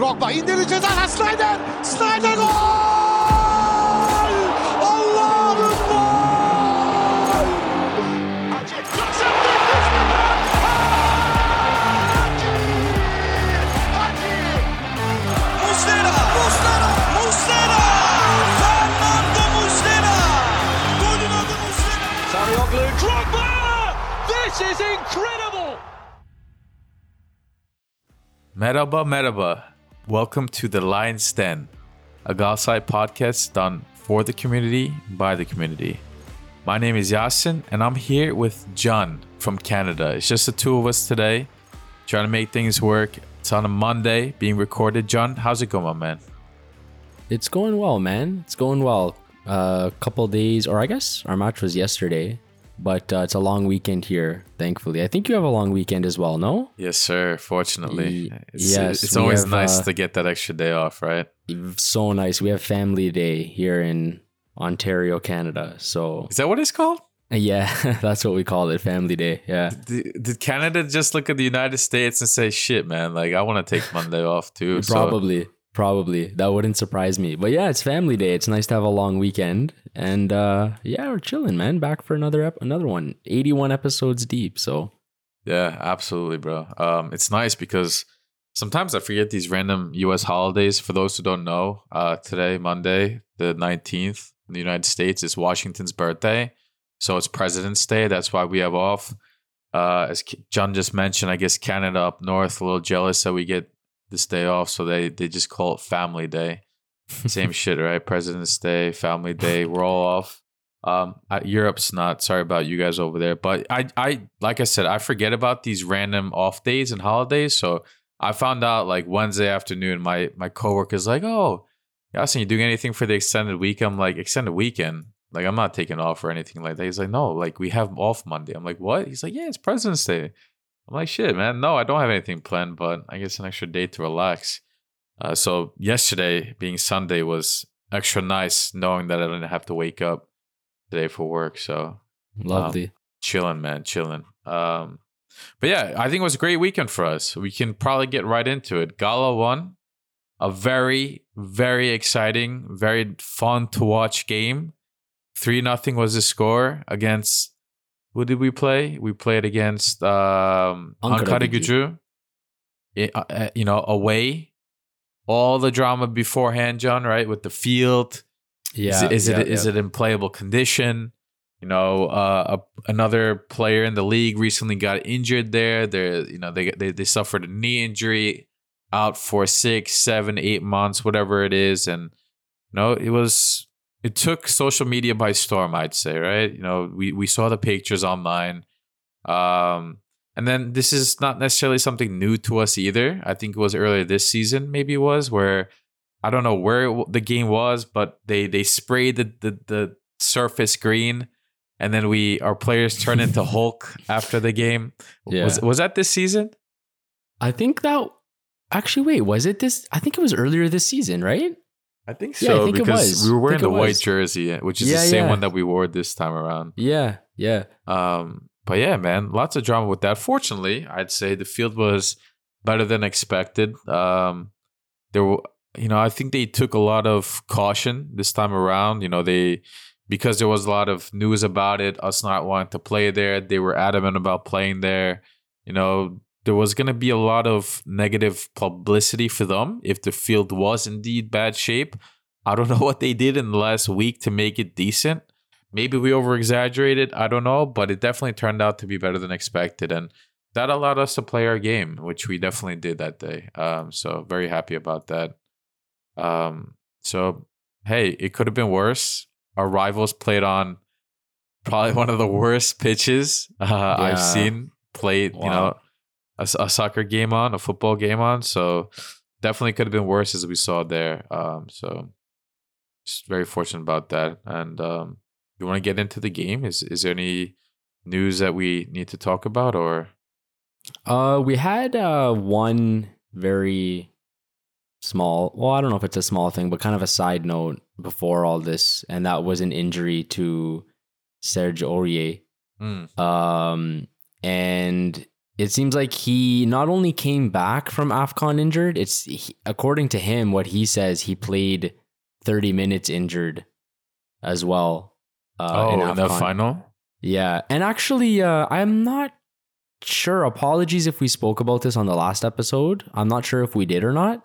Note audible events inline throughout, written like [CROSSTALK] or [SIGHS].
Drogba indirir ceza Snyder. Snyder gol! Allah'ım gol! Muslera, Muslera, Muslera! Fernando Muslera! Golün adı Muslera! Sarıyoglu Drogba! This is incredible! Merhaba, merhaba. Welcome to the Lion's Den, a Galatasaray podcast done for the community, by the community. My name is Yasin, and I'm here with Can from Canada. It's just the two of us today, trying to make things work. It's on a Monday, being recorded. Can, how's it going, man? It's going well, man. It's going well. A uh, couple days, or I guess our match was yesterday, but uh, it's a long weekend here, thankfully. I think you have a long weekend as well, no? Yes, sir. Fortunately, it's, yes, it's always have, nice uh, to get that extra day off, right? So nice. We have Family Day here in Ontario, Canada. So, Is that what it's called? yeah, [LAUGHS] that's what we call it Family Day. Yeah. Did, did Canada just look at the United States and say, "Shit, man! Like I want to take Monday off too"? So- Probably. That wouldn't surprise me. But yeah, it's family day. It's nice to have a long weekend. And uh yeah, we're chilling, man. Back for another ep- another one. 81 episodes deep. So Yeah, absolutely, bro. Um, it's nice because sometimes I forget these random U.S. holidays. For those who don't know, uh, today, Monday, the nineteenth, in the United States, is Washington's birthday, so it's President's Day. That's why we have off. Uh, as Can just mentioned, I guess Canada up north a little jealous that we get this day off, so they they just call it Family Day. Same [LAUGHS] shit, right? President's Day, Family Day, we're all off. Um, I, Europe's not. Sorry about you guys over there, but I, I, like I said, I forget about these random off days and holidays. So I found out like Wednesday afternoon, my my coworker's like, "Oh, Yasin, you doing anything for the extended week?" I'm like, "Extended weekend? Like I'm not taking off or anything like that." He's like, "No, like we have off Monday." I'm like, "What?" He's like, "Yeah, it's President's Day." I'm like, "Shit, man, no, I don't have anything planned, but I guess an extra day to relax." Uh, so yesterday, being Sunday, was extra nice knowing that I didn't have to wake up today for work. So lovely. chilling, man, chilling. Um, but yeah, I think it was a great weekend for us. We can probably get right into it. Gala won a very, very exciting, very fun to watch game. Three nothing was the score against. Who did we play? We played against um, Ankara Ankara Gücü. It- uh, uh, you know, away. All the drama beforehand, Can, right? With the field, yeah. is it is, yeah, it, is yeah. it in playable condition? You know, uh, a, another player in the league recently got injured there. They're, you know, they, they they suffered a knee injury, out for six, seven, eight months, whatever it is, and you know, it was it took social media by storm. I'd say, right? You know, we we saw the pictures online, um, and then this is not necessarily something new to us either. I think it was earlier this season, maybe it was where I don't know where it the game was, but they they sprayed the the, the surface green, and then we our players turned into [LAUGHS] Hulk after the game. Yeah. Was was that this season? I think that actually wait, was it this I think it was earlier this season, right? I think Yeah, I so think because we were wearing the it white jersey, which is Yeah, the same yeah. one that we wore this time around. Yeah, yeah. Um, but yeah, man, lots of drama with that. Fortunately, I'd say the field was better than expected. Um, there were, you know, I think they took a lot of caution this time around. You know, they because there was a lot of news about it, us not wanting to play there. They were adamant about playing there. You know, there was going to be a lot of negative publicity for them if the field was indeed bad shape. I don't [LAUGHS] know what they did in the last week to make it decent. Maybe we over exaggerated. I don't know, but it definitely turned out to be better than expected. And that allowed us to play our game, which we definitely did that day. Um, so very happy about that. Um, so hey, it could have been worse. Our rivals played on probably [LAUGHS] one of the worst pitches uh, Yeah. I've seen played. You know, a, a soccer game on, a football game on. So definitely could have been worse as we saw there. Um, so just very fortunate about that. And um, you want to get into the game? Is is there any news that we need to talk about or? Uh we had uh one very small well, I don't know if it's a small thing, but kind of a side note before all this, and that was an injury to Serge Aurier. Mm, Um and it seems like he not only came back from AFCON injured, it's he, according to him, what he says, he played 30 minutes injured as well. Uh, oh, in, the final? Yeah. And actually, uh, I'm not sure. Apologies if we spoke about this on the last episode. I'm not sure if we did or not.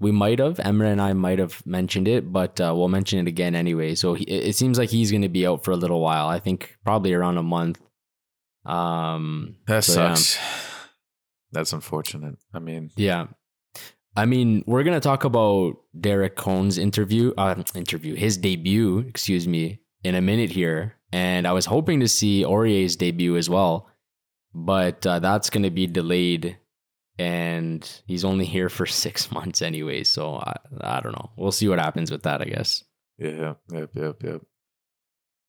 We might have. Emre and I might have mentioned it, but uh, we'll mention it again anyway. So he, it seems like he's going to be out for a little while. I think probably around a month. Um, that so sucks. Yeah. [SIGHS] That's unfortunate. I mean, yeah. I mean, we're gonna talk about Derrick Köhn's interview, uh, interview, his debut, excuse me, in a minute here. And I was hoping to see Aurier's debut as well, but uh, that's gonna be delayed, and he's only here for [LAUGHS] six months anyway. So I, I don't know. We'll see what happens with that. I guess. Yeah. Yep. Yep. Yep.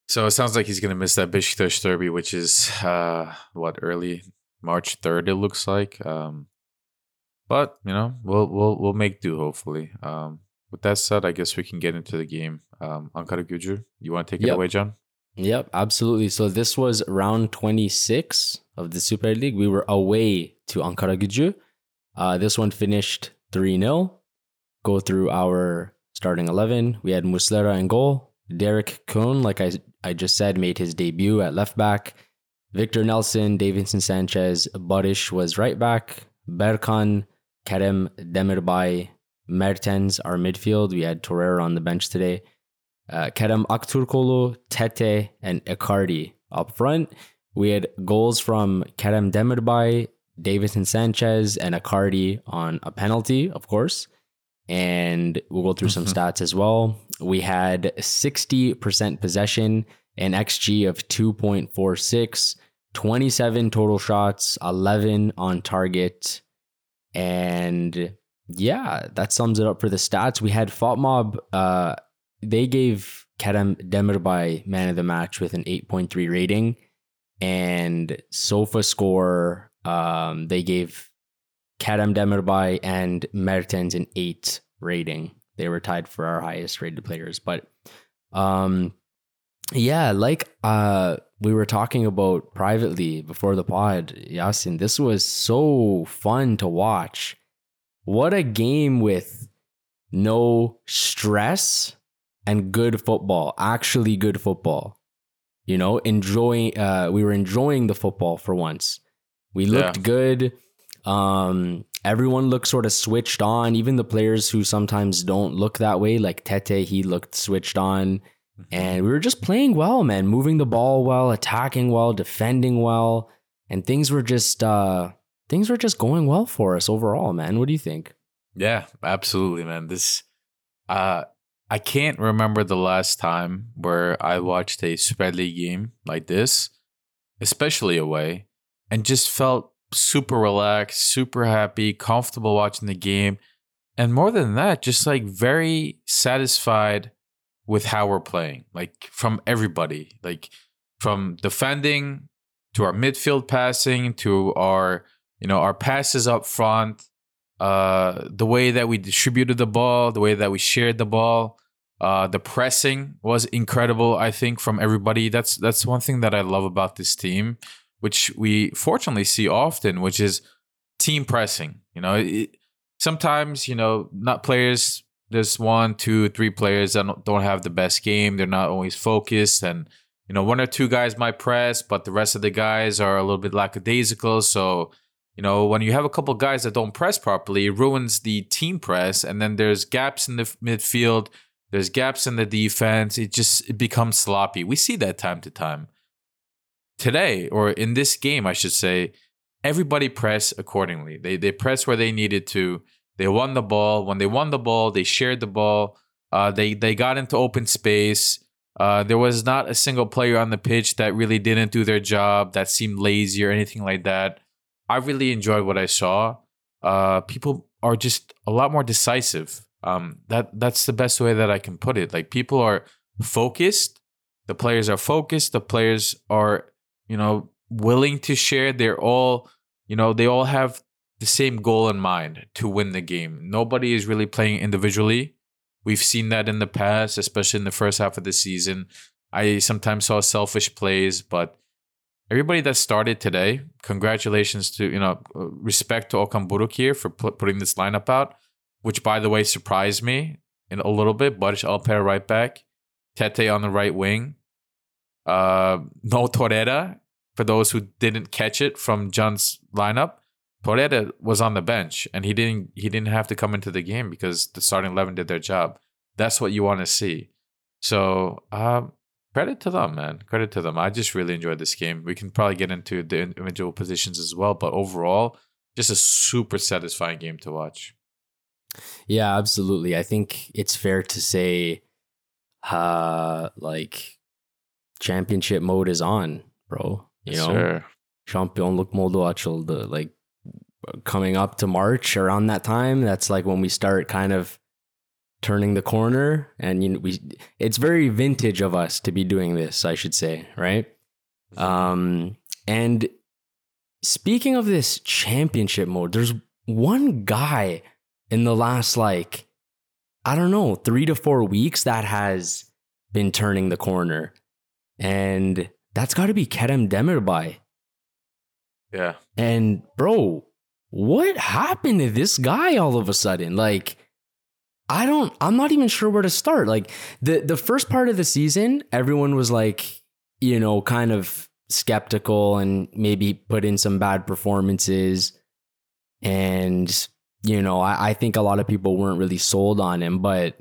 So it sounds like he's going to miss that Besiktas derby, which is uh, what early March third. It looks like. Um, but you know, we'll we'll we'll make do. Hopefully. Um, with that said, I guess we can get into the game. Um, Ankara Gücü, you want to take it yep. away, Can? Yep, absolutely. So this was round 26 of the Super League. We were away to Ankara Gücü. Uh, this one finished 3 0. Go through our starting 11. We had Muslera in goal. Derrick Köhn, like I I just said, made his debut at left back. Victor Nelsson, Davinson Sanchez, Barış was right back. Berkan, Kerem Demirbay, Mertens, our midfield. We had Torreira on the bench today. Uh, Kerem Aktürkoğlu, Tete, and Icardi up front. We had goals from Kerem Demirbay, Davinson Sanchez, and Icardi on a penalty, of course and we'll go through some mm-hmm. stats as well. We had 60% possession, an XG of 2.46, 27 total shots, 11 on target. And yeah, that sums it up for the stats. We had FotMob, uh, they gave Kerem Demirbay man of the match with an 8.3 rating. And Sofa Score, um, they gave Kerem Demirbay and Mertens an eight rating. They were tied for our highest rated players. But um yeah, like uh we were talking about privately before the pod, Yasin, this was so fun to watch. What a game with no stress and good football, actually good football. You know, enjoying uh we were enjoying the football for once. We looked yeah. good. Um, everyone looked sort of switched on. Even the players who sometimes don't look that way, like Tete, he looked switched on. Mm-hmm. And we were just playing well, man, moving the ball well, attacking well, defending well, and things were just uh things were just going well for us overall, man. What do you think? Yeah, absolutely, man. This uh I can't remember the last time where I watched a League game like this, especially away, and just felt super relaxed, super happy, comfortable watching the game. And more than that, just like very satisfied with how we're playing, like from everybody, like from defending to our midfield passing to our, you know, our passes up front, uh, the way that we distributed the ball, the way that we shared the ball. Uh, the pressing was incredible, I think, from everybody. That's that's one thing that I love about this team which we fortunately see often, which is team pressing. You know, it, sometimes you know not players. There's one, two, three players that don't, don't have the best game. They're not always focused, and you know one or two guys might press, but the rest of the guys are a little bit lackadaisical. So you know when you have a couple guys that don't press properly, it ruins the team press, and then there's gaps in the midfield. There's gaps in the defense. It just it becomes sloppy. We see that time to time today or in this game, I should say, everybody press accordingly. They they pressed where they needed to. They won the ball. When they won the ball, they shared the ball. Uh, they they got into open space. Uh, there was not a single player on the pitch that really didn't do their job, that seemed lazy or anything like that. I really enjoyed what I saw. Uh, people are just a lot more decisive. Um, that that's the best way that I can put it. Like people are focused. The players are focused. The players are you know, willing to share. They're all, you know, they all have the same goal in mind to win the game. Nobody is really playing individually. We've seen that in the past, especially in the first half of the season. I sometimes saw selfish plays, but everybody that started today, congratulations to you know respect to Okan Buruk here for pu- putting this lineup out, which by the way surprised me in a little bit. Barış Alper right back, Tete on the right wing, uh, no Torreira for those who didn't catch it from Can's lineup. Torreira was on the bench and he didn't he didn't have to come into the game because the starting eleven did their job. That's what you want to see. So um, credit to them, man. Credit to them. I just really enjoyed this game. We can probably get into the individual positions as well, but overall, just a super satisfying game to watch. Yeah, absolutely. I think it's fair to say, uh, like championship mode is on, bro. You Yes, know, sir. Şampiyonluk modu açıldı. Like coming up to March around that time, that's like when we start kind of turning the corner and you know we it's very vintage of us to be doing this, I should say, right? Um and speaking of this championship mode, there's one guy in the last like I don't know, 3 to 4 weeks that has been turning the corner. And that's got to be Kerem Demirbay. Yeah. And bro, what happened to this guy all of a sudden? Like, I don't, I'm not even sure where to start. Like the the first part of the season, everyone was like, you know, kind of skeptical and maybe put in some bad performances. And, you know, I, I think a lot of people weren't really sold on him, but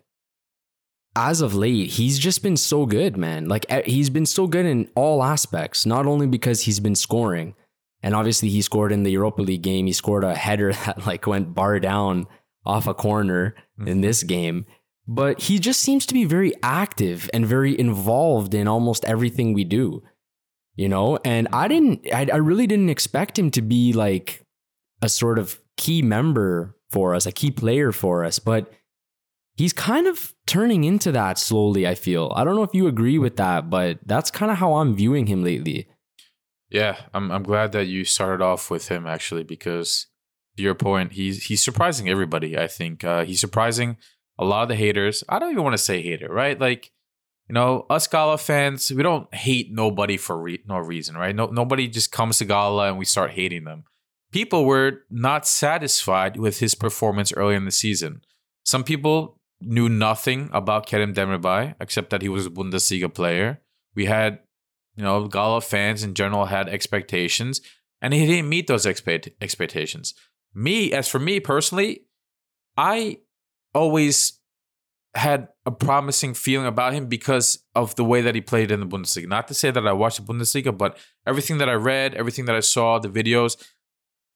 as of late, he's just been so good, man. Like he's been so good in all aspects, not only because he's been scoring, and obviously he scored in the Europa League game. He scored a header [LAUGHS] that like went bar down off a corner in this mm-hmm. game. But he just seems to be very active and very involved in almost everything we do. You know, and I mm-hmm. didn't I, I really didn't expect him to be like a sort of key member for us, a key player for us, but he's kind of turning into that slowly, I feel. I don't know if you agree with that, but that's kind of how I'm viewing him lately. Yeah, I'm I'm glad that you started off with him actually because to your point, he's he's surprising everybody. I think uh, he's surprising a lot of the haters. I don't even want to say hater, right? Like, you know, us Gala fans, we don't hate nobody for re- no reason, right? No, nobody just comes to Gala and we start hating them. People were not satisfied with his performance early in the season. Some people knew nothing about Kerem Demirbay except that he was a Bundesliga player. We had, you know, Gala fans in general had expectations, and he didn't meet those expect- expectations. Me, as for me personally, I always had a promising feeling about him because of the way that he played in the Bundesliga. Not to say that I watched the Bundesliga, but everything that I read, everything that I saw, the videos,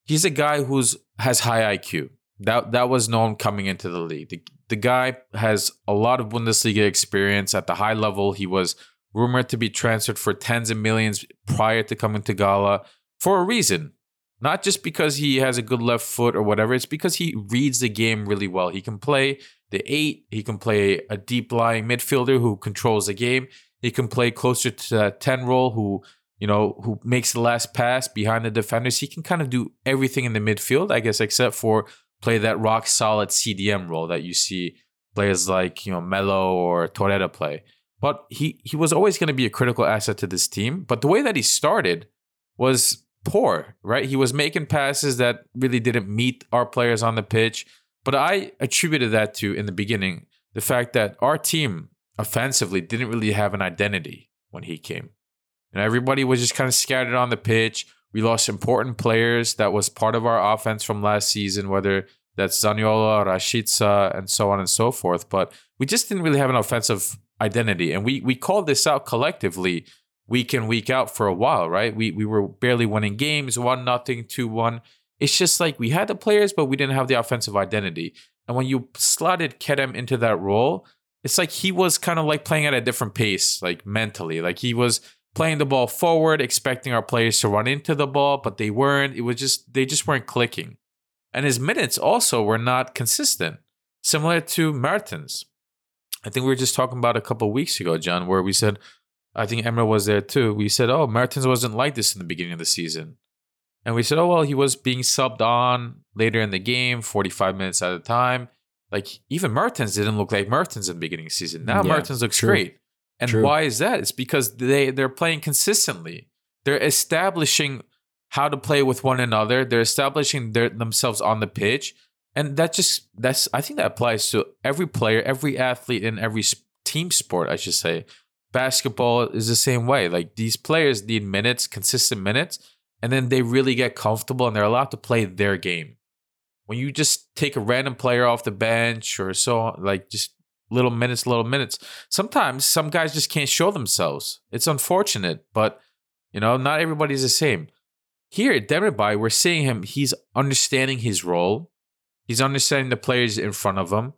he's a guy who's has high IQ. That that was known coming into the league. The, the guy has a lot of Bundesliga experience at the high level. He was rumored to be transferred for tens of millions prior to coming to Gala for a reason. Not just because he has a good left foot or whatever, it's because he reads the game really well. He can play the eight, he can play a deep lying midfielder who controls the game. He can play closer to that 10 role who, you know, who makes the last pass behind the defenders. He can kind of do everything in the midfield, I guess, except for play that rock solid CDM role that you see players like, you know, Melo or Torreira play. But he he was always going to be a critical asset to this team. But the way that he started was poor, right? He was making passes that really didn't meet our players on the pitch. But I attributed that to, in the beginning, the fact that our team offensively didn't really have an identity when he came. And everybody was just kind of scattered on the pitch. We lost important players that was part of our offense from last season, whether that's Zaniolo, Rashica, and so on and so forth. But we just didn't really have an offensive identity. And we we called this out collectively week in, week out for a while, right? We we were barely winning games, one nothing, two one. It's just like we had the players, but we didn't have the offensive identity. And when you slotted Kerem into that role, it's like he was kind of like playing at a different pace, like mentally. Like he was playing the ball forward, expecting our players to run into the ball, but they weren't. It was just they just weren't clicking. And his minutes also were not consistent, similar to Mertens. I think we were just talking about a couple weeks ago, Can, where we said, I think Emre was there too. We said, oh, Mertens wasn't like this in the beginning of the season. And we said, oh, well, he was being subbed on later in the game, 45 minutes at a time. Like even Mertens didn't look like Mertens in the beginning of the season. Now Yeah, Mertens looks true. great. And True. why is that? It's because they, they're playing consistently. they're establishing how to play with one another. They're establishing their, themselves on the pitch, and that just that's I think that applies to every player, every athlete in every team sport. I should say, basketball is the same way. Like these players need minutes, consistent minutes, and then they really get comfortable and they're allowed to play their game. When you just take a random player off the bench or so, like just little minutes, little minutes, sometimes some guys just can't show themselves. It's unfortunate, but you know, not everybody's the same. Here at Demirbay, we're seeing him, he's understanding his role. He's understanding the players in front of him,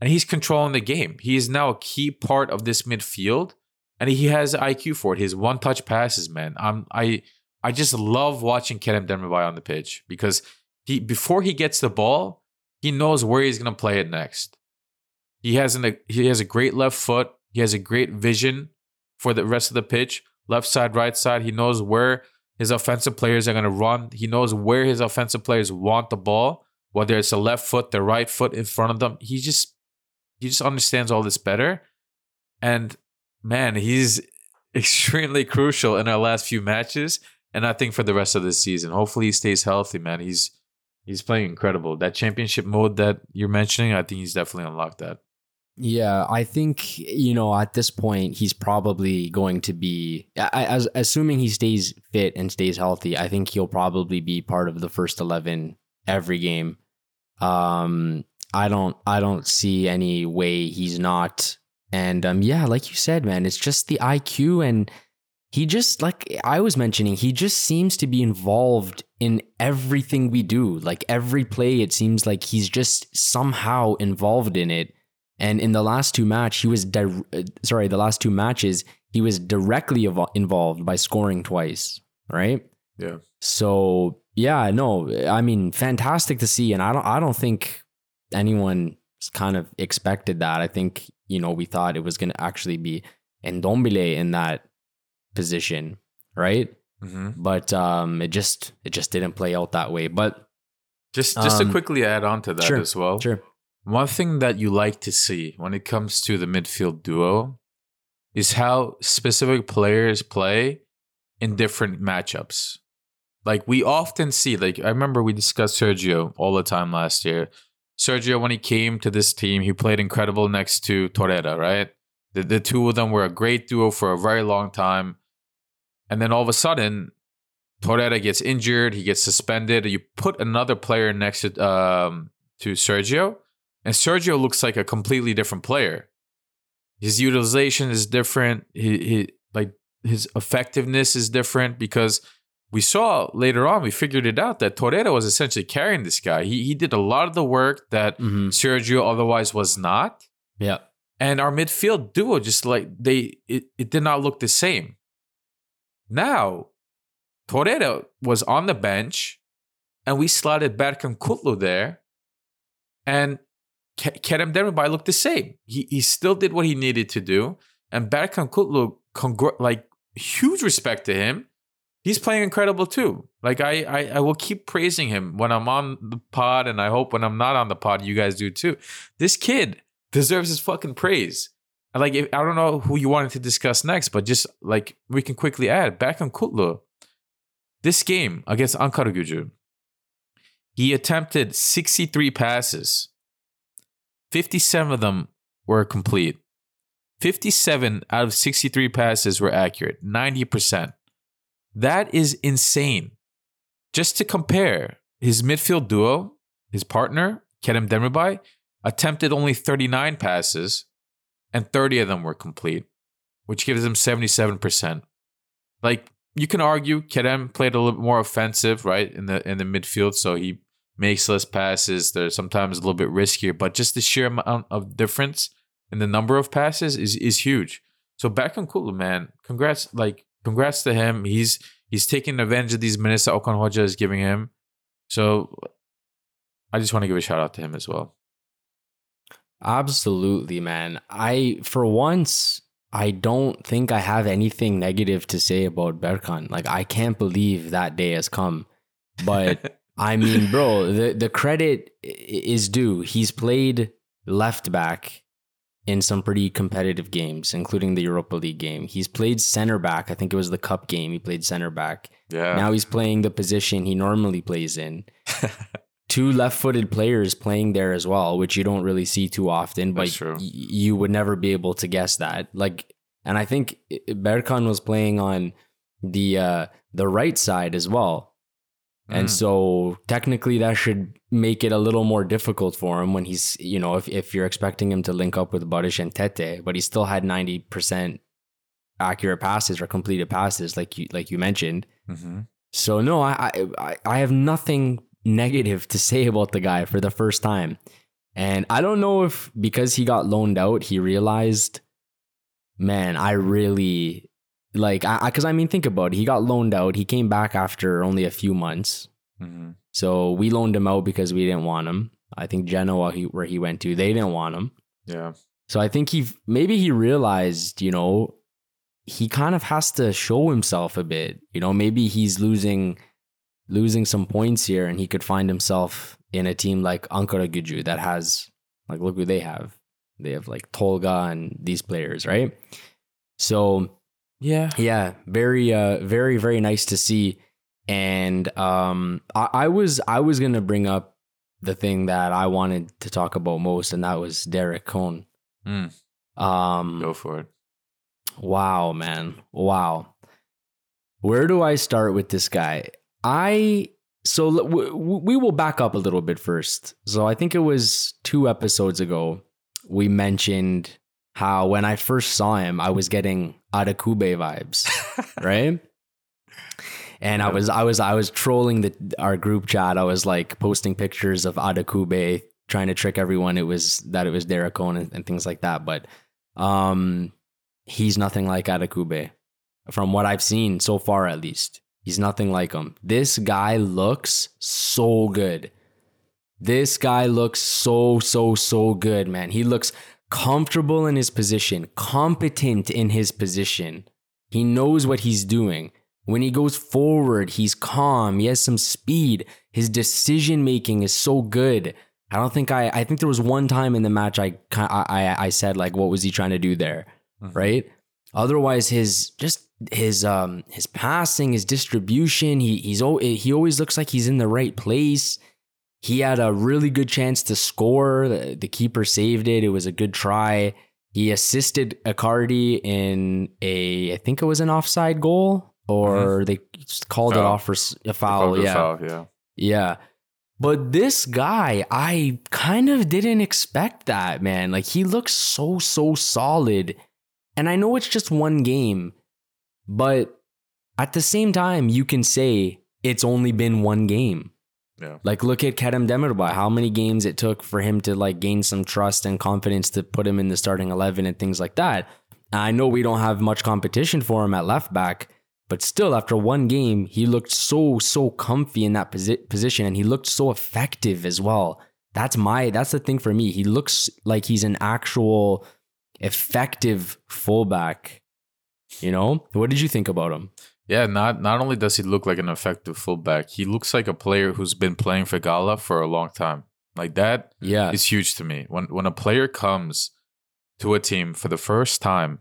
and he's controlling the game. He is now a key part of this midfield, and he has IQ for it. His one-touch passes, man. I'm I I just love watching Kerem Demirbay on the pitch because he before he gets the ball, he knows where he's gonna play it next. He has an he has a great left foot. He has a great vision for the rest of the pitch, left side, right side. He knows where his offensive players are going to run. He knows where his offensive players want the ball, whether it's the left foot, the right foot in front of them. He just he just understands all this better. And man, he's [LAUGHS] extremely crucial in our last few matches and I think for the rest of the season. Hopefully he stays healthy, man. He's he's playing incredible. That championship mode that you're mentioning, I think he's definitely unlocked that. Yeah, I think you know at this point he's probably going to be, I, as assuming he stays fit and stays healthy. I think he'll probably be part of the first eleven every game. Um, I don't, I don't see any way he's not. And um, yeah, like you said, man, it's just the IQ and he just like I was mentioning, he just seems to be involved in everything we do. Like every play, it seems like he's just somehow involved in it. And in the last two match, he was di- uh, sorry, the last two matches, he was directly evo- involved by scoring twice, right? Yeah. So yeah, no, I mean, fantastic to see, and I don't, I don't think anyone kind of expected that. I think you know we thought it was going to actually be Ndombele in that position, right? Mm-hmm. But um, it just it just didn't play out that way. But Just just to Um, quickly add on to that sure, as well. sure, One thing that you like to see when it comes to the midfield duo is how specific players play in different matchups. Like we often see, like I remember we discussed Sergio all the time last year. Sergio, when he came to this team, he played incredible next to Torreira, right? The, the two of them were a great duo for a very long time. And then all of a sudden, Torreira gets injured, he gets suspended. You put another player next to um, to Sergio, and Sergio looks like a completely different player. His utilization is different. He, he like his effectiveness is different because we saw later on, we figured it out that Torreira was essentially carrying this guy. He he did a lot of the work that Mhm. Sergio otherwise was not. yeah, And our midfield duo just like they it, it did not look the same. Now, Torreira was on the bench and we slotted Berkan Kutlu there. And Kerem Demirbay looked the same. He he still did what he needed to do. And Berkan Kutlu, congr- like huge respect to him. He's playing incredible too. Like I, I I will keep praising him when I'm on the pod, and I hope when I'm not on the pod, you guys do too. This kid deserves his fucking praise. Like, if, I don't know who you wanted to discuss next, but just like we can quickly add back on Kutlu. This game against Ankara Gücü, he attempted 63 passes. 57 of them were complete. 57 out of 63 passes were accurate. 90%. That is insane. Just to compare, his midfield duo, his partner, Kerem Demirbay, attempted only 39 passes and 30 of them were complete, which gives him 77%. Like you can argue Kerem played a little more offensive, right, in the in the midfield, so he makes less passes. They're sometimes a little bit riskier, but just the sheer amount of difference in the number of passes is is huge. So back on Kutlu, man, congrats, like congrats to him. He's he's taking advantage of these minutes that Okan Hoca is giving him. So I just want to give a shout out to him as well. Absolutely, man. I for once I don't think I have anything negative to say about Berkan. Like I can't believe that day has come. But [LAUGHS] I mean, bro, the the credit is due. He's played left back in some pretty competitive games, including the Europa League game. He's played center back. I think it was the cup game. He played center back. Yeah. Now he's playing the position he normally plays in. [LAUGHS] Two left-footed players playing there as well, which you don't really see too often, but y- you would never be able to guess that. Like, and I think Berkan was playing on the uh, the right side as well, and Mm. so technically that should make it a little more difficult for him when he's you know if if you're expecting him to link up with Barış and Tete, but he still had ninety percent accurate passes or completed passes, like you like you mentioned. hmm So no, I I- I have nothing negative to say about the guy for the first time. And I don't know if because he got loaned out, he realized, man, I really like I because I, mean think about it. He got loaned out. He came back after only a few months. hmm So we loaned him out because we didn't want him. I think Genoa, he, where he went to, they didn't want him. Yeah. So I think he maybe he realized, you know, he kind of has to show himself a bit. You know, maybe he's losing losing some points here and he could find himself in a team like Ankara Gücü that has like look who they have. They have like Tolga and these players, right? So Yeah. yeah, very uh very very nice to see. And um I, I was I was gonna bring up the thing that I wanted to talk about most, and that was Derrick Köhn. Mm. Um Go for it. wow, man. Wow. Where do I start with this guy? I so l- w- w- we will back up a little bit first. So I think it was two episodes ago we mentioned how when I first saw him, I was getting Adakube vibes, [LAUGHS] right? And I was I was I was trolling the our group chat. I was like posting pictures of Adakube, trying to trick everyone it was that it was Derrick and, and things like that. But um he's nothing like Adakube. From what I've seen so far at least. He's nothing like him. This guy looks so good. This guy looks so, so, so good, man. He looks comfortable in his position, competent in his position. He knows what he's doing. When he goes forward, he's calm. He has some speed. His decision making is so good. I don't think I. I think there was one time in the match I I I, said like, what was he trying to do there, right? Otherwise, his just his um his passing, his distribution. He he's he always looks like he's in the right place. He had a really good chance to score. The, the keeper saved it. It was a good try. He assisted Icardi in a, I think it was an offside goal, or they just called it off for a foul. Yeah, foul, yeah. yeah. But this guy, I kind of didn't expect that, man. Like he looks so so solid. And I know it's just one game, but at the same time, you can say it's only been one game. Yeah. Like look at Kerem Demirbay, how many games it took for him to like gain some trust and confidence to put him in the starting 11 and things like that. I know we don't have much competition for him at left back, but still after one game, he looked so so comfy in that posi- position and he looked so effective as well. That's my that's the thing for me. He looks like he's an actual effective fullback. You know? What did you think about him? Yeah, not not only does he look like an effective fullback, he looks like a player who's been playing for Gala for a long time. Like that Yeah. is huge to me. When when a player comes to a team for the first time,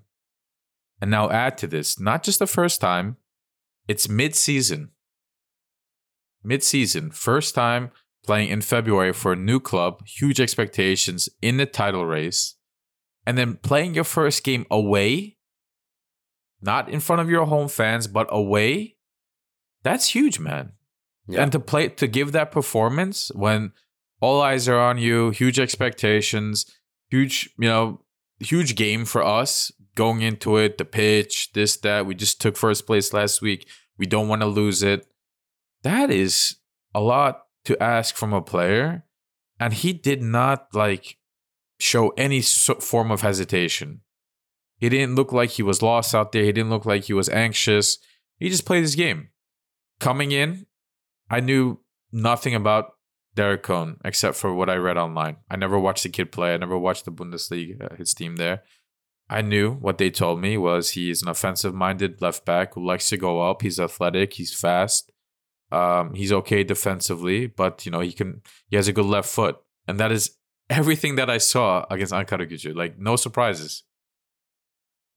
and now add to this, not just the first time, it's mid-season. Mid-season, first time playing in February for a new club, huge expectations in the title race, and then playing your first game away, not in front of your home fans, but away. That's huge, man. Yeah. And to play to give that performance when all eyes are on you, huge expectations, huge, you know, huge game for us going into it, the pitch, this, that. We just took first place last week. We don't want to lose it. That is a lot to ask from a player. And he did not like show any so- form of hesitation. He didn't look like he was lost out there. He didn't look like he was anxious. He just played his game. Coming in, I knew nothing about Derrick Köhn except for what I read online. I never watched the kid play. I never watched the Bundesliga, uh, his team there. I knew what they told me was he's an offensive-minded left back who likes to go up. He's athletic. He's fast. Um, he's okay defensively, but you know he can. He has a good left foot, and that is everything that I saw against Ankara Gücü. Like no surprises.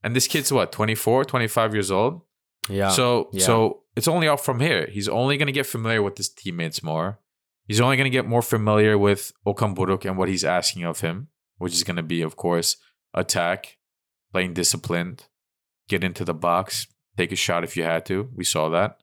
And this kid's what, 24, 25 years old? Yeah. So yeah. so it's only up from here. He's only going to get familiar with his teammates more. He's only going to get more familiar with Okan Buruk and what he's asking of him, which is going to be, of course, attack, playing disciplined, get into the box, take a shot if you had to. We saw that.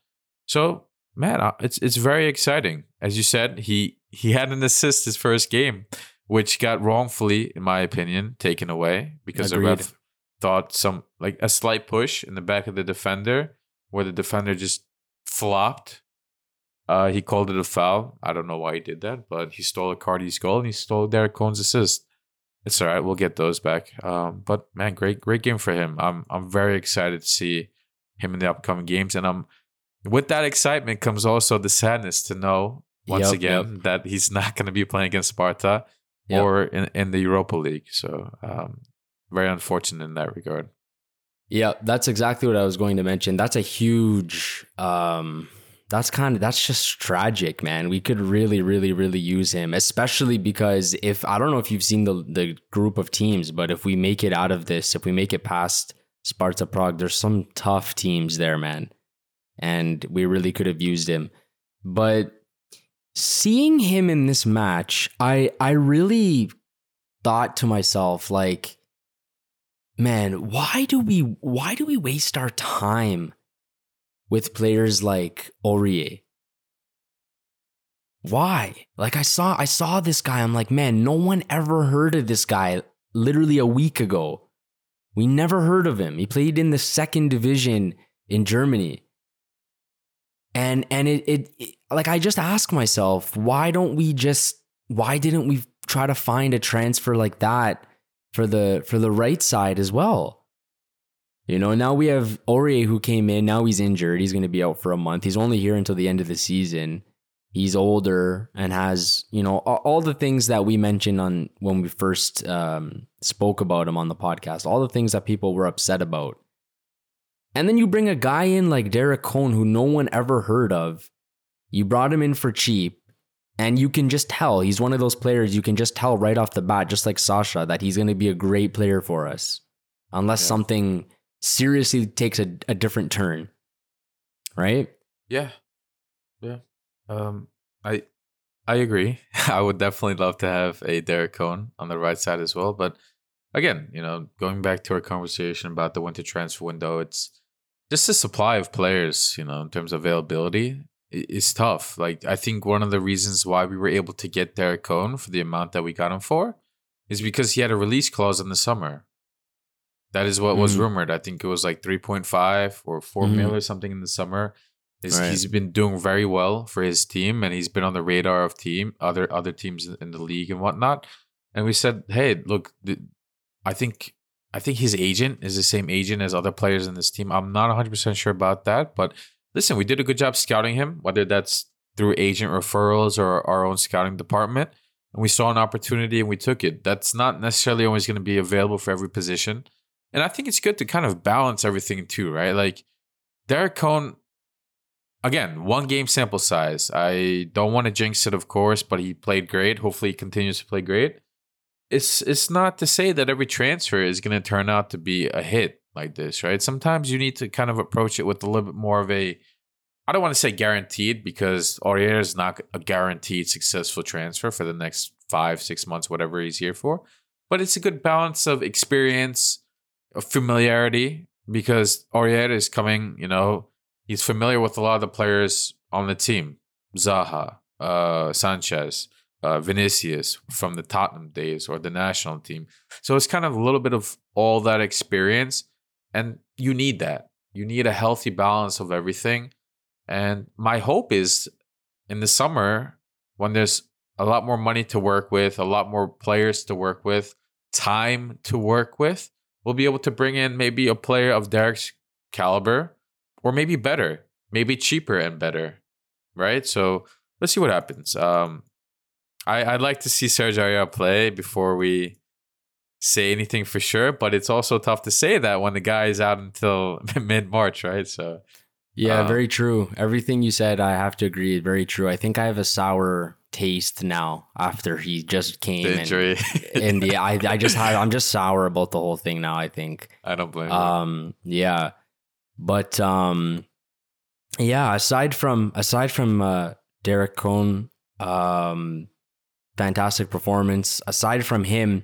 So man, uh, it's it's very exciting. As you said, he he had an assist his first game, which got wrongfully, in my opinion, taken away because Agreed. the ref thought some like a slight push in the back of the defender, where the defender just flopped. Uh, he called it a foul. I don't know why he did that, but he stole Icardi's goal and he stole Derrick Köhn's assist. It's all right. We'll get those back. Um, but man, great, great game for him. I'm, I'm very excited to see him in the upcoming games, and I'm with that excitement comes also the sadness to know once Yep, again that he's [LAUGHS] not going to be playing against Sparta Yep. or in, in the Europa League. So um, very unfortunate in that regard. Yeah, that's exactly what I was going to mention. That's a huge um that's kind of that's just tragic, man. We could really really really use him, especially because if I don't know if you've seen the the group of teams, but if we make it out of this, if we make it past Sparta Prague, there's some tough teams there, man. And we really could have used him. But seeing him in this match, I I really thought to myself like man, why do we why do we waste our time with players like Aurier? Why? Like I saw I saw this guy, I'm like, man, no one ever heard of this guy literally a week ago. We never heard of him. He played in the second division in Germany. And and it, it, it like I just ask myself, why don't we just why didn't we try to find a transfer like that for the for the right side as well? You know, now we have Aurier who came in. Now he's injured. He's going to be out for a month. He's only here until the end of the season. He's older and has, you know, all, the things that we mentioned on when we first um, spoke about him on the podcast. All the things that people were upset about. And then you bring a guy in like Derrick Köhn, who no one ever heard of. You brought him in for cheap, and you can just tell he's one of those players you can just tell right off the bat, just like Sacha, that he's going to be a great player for us, unless Yeah. something seriously takes a, a different turn. Right? Yeah, yeah. Um, I I agree. [LAUGHS] I would definitely love to have a Derrick Köhn on the right side as well. But again, you know, going back to our conversation about the winter transfer window, it's just the supply of players. You know, in terms of availability, i- is tough. Like I think one of the reasons why we were able to get Derrick Köhn for the amount that we got him for is because he had a release clause in the summer. That is what was Mhm. rumored. I think it was like 3.5 or 4 Mhm. mil or something in the summer. He's, Right. he's been doing very well for his team and he's been on the radar of team other other teams in- the league and whatnot. And we said, hey, look, I think I think his agent is the same agent as other players in this team. I'm not 100% sure about that, but listen, we did a good job scouting him, whether that's through agent referrals or our own scouting department. And we saw an opportunity and we took it. That's not necessarily always going to be available for every position. And I think it's good to kind of balance everything too, right? Like Derrick Köhn, again, one game sample size. I don't want to jinx it, of course, but he played great. Hopefully, he continues to play great. It's it's not to say that every transfer is going to turn out to be a hit like this, right? Sometimes you need to kind of approach it with a little bit more of a. I don't want to say guaranteed because Aurier is not a guaranteed successful transfer for the next five, six months, whatever he's here for. But it's a good balance of experience, of familiarity, because Aurier is coming, you know, he's familiar with a lot of the players on the team. Zaha, uh, Sanchez, uh, Vinicius from the Tottenham days or the national team. So it's kind of a little bit of all that experience. And you need that. You need a healthy balance of everything. And my hope is in the summer, when there's a lot more money to work with, a lot more players to work with, time to work with, we'll be able to bring in maybe a player of Derrick's caliber or maybe better, maybe cheaper and better. Right. So let's see what happens. Um, I, I'd like to see Serge Aurier play before we say anything for sure, but it's also tough to say that when the guy is out until [LAUGHS] mid March, right? So Yeah, Uh, very true. Everything you said, I have to agree. Very true. I think I have a sour taste now after he just came. And- injury. [LAUGHS] and yeah, I, I just had I'm just sour about the whole thing now. I think. [LAUGHS] I don't blame you. Um, yeah, but um, yeah. Aside from aside from uh, Derrick Köhn, um, fantastic performance. Aside from him,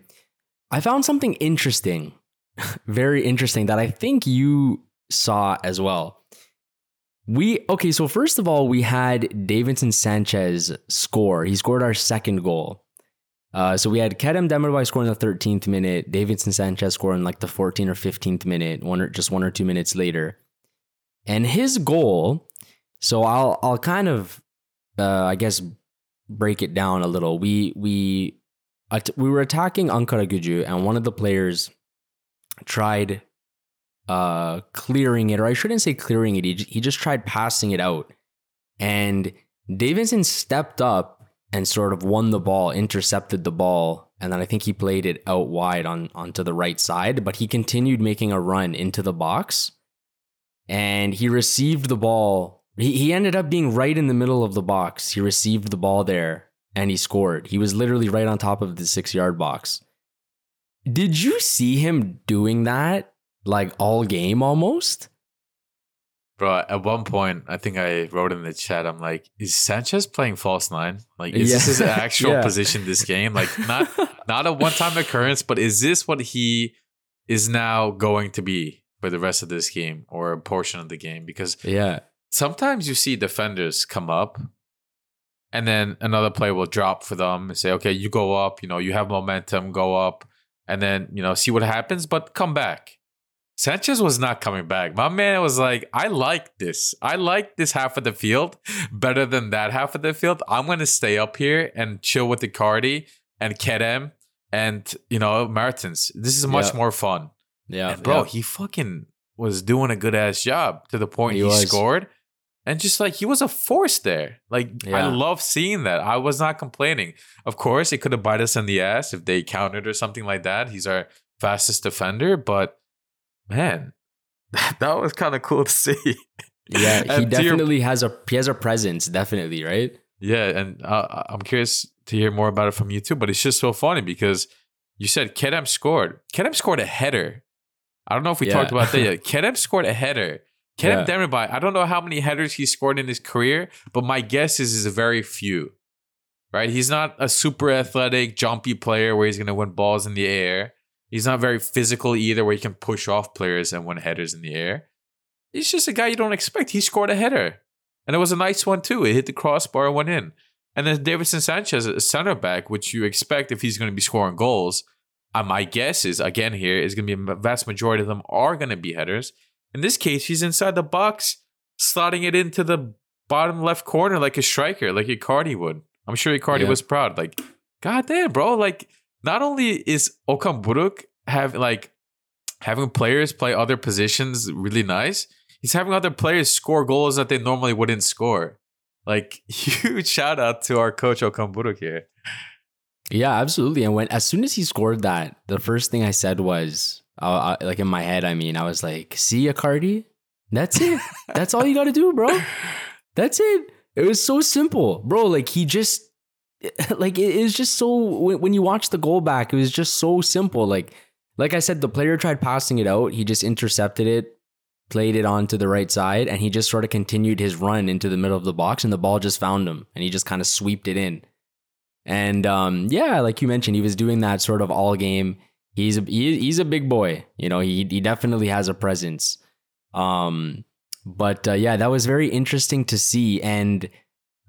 I found something interesting, [LAUGHS] very interesting that I think you saw as well. We okay, so first of all, we had Davidson Sanchez score. He scored our second goal. Uh, so we had Kerem Demirbay scoring the 13th minute, Davidson Sanchez scoring like the 14th or 15th minute, one or just one or two minutes later. And his goal, so I'll I'll kind of uh, I guess break it down a little. We we we were attacking Ankara Gücü and one of the players tried uh clearing it or I shouldn't say clearing it. He, he just tried passing it out. And Davidson stepped up and sort of won the ball, intercepted the ball, and then I think he played it out wide on onto the right side, but he continued making a run into the box. And he received the ball. He, he ended up being right in the middle of the box. He received the ball there and he scored. He was literally right on top of the six yard box. Did you see him doing that like all game almost? Bro, at one point, I think I wrote in the chat, I'm like, is Sanchez playing false nine? Like, is this Yeah. his [LAUGHS] actual Yeah. position this game? Like, not [LAUGHS] not a one time occurrence, but is this what he is now going to be for the rest of this game or a portion of the game? Because Yeah. sometimes you see defenders come up and then another player will drop for them and say, okay, you go up, you know, you have momentum, go up, and then, you know, see what happens, but come back. Sanchez was not coming back. My man was like, I like this. I like this half of the field [LAUGHS] better than that half of the field. I'm going to stay up here and chill with Icardi and Kerem and, you know, Mertens. This is much Yeah. more fun. Yeah. And bro, yeah. he fucking was doing a good ass job to the point He he, scored. And just like he was a force there. Like I love seeing that. I was not complaining. Of course, it could have bite us in the ass if they countered or something like that. He's our fastest defender, but man, [LAUGHS] that was kind of cool to see. Yeah, he to your- definitely has a he has a presence, definitely, right? Yeah, and uh, I'm curious to hear more about it from you too. But it's just so funny because you said Kerem scored. Kerem scored a header. I don't know if we Yeah. talked about that yet. [LAUGHS] Kerem scored a header. Kerem Yeah. I don't know how many headers he scored in his career, but my guess is is a very few. Right? He's not a super athletic, jumpy player where he's going to win balls in the air. He's not very physical either, where he can push off players and win headers in the air. He's just a guy you don't expect. He scored a header. And it was a nice one too. It hit the crossbar and went in. And then Davidson Sanchez, a center back, which you expect if he's going to be scoring goals. Uh, my guess is again here is going to be a vast majority of them are going to be headers. In this case, he's inside the box, slotting it into the bottom left corner like a striker, like Icardi would. I'm sure Icardi Yeah. was proud. Like, god damn, bro! Like, not only is Okan Buruk have like having players play other positions really nice, he's having other players score goals that they normally wouldn't score. Like [LAUGHS] huge shout out to our coach Okan Buruk here. Yeah, absolutely. And when as soon as he scored that, the first thing I said was, uh, I, like in my head, I mean, I was like, "See, Icardi, that's it. that's all you got to do, bro. That's it. It was so simple, bro. Like he just, [LAUGHS] like it is just so. When, you watch the goal back, it was just so simple. Like, like I said, the player tried passing it out. He just intercepted it, played it onto the right side, and he just sort of continued his run into the middle of the box, and the ball just found him, and he just kind of sweeped it in. And um, yeah, like you mentioned, he was doing that sort of all game. He's a, he, he's a big boy. You know, he he definitely has a presence. Um, but uh, yeah, that was very interesting to see. And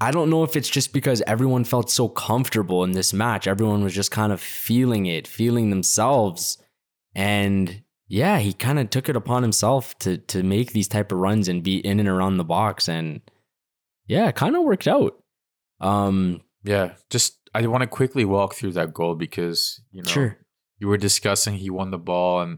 I don't know if it's just because everyone felt so comfortable in this match. Everyone was just kind of feeling it, feeling themselves. And yeah, he kind of took it upon himself to to make these type of runs and be in and around the box. And yeah, it kind of worked out. Um, Yeah, just I want to quickly walk through that goal because you know sure. You were discussing he won the ball and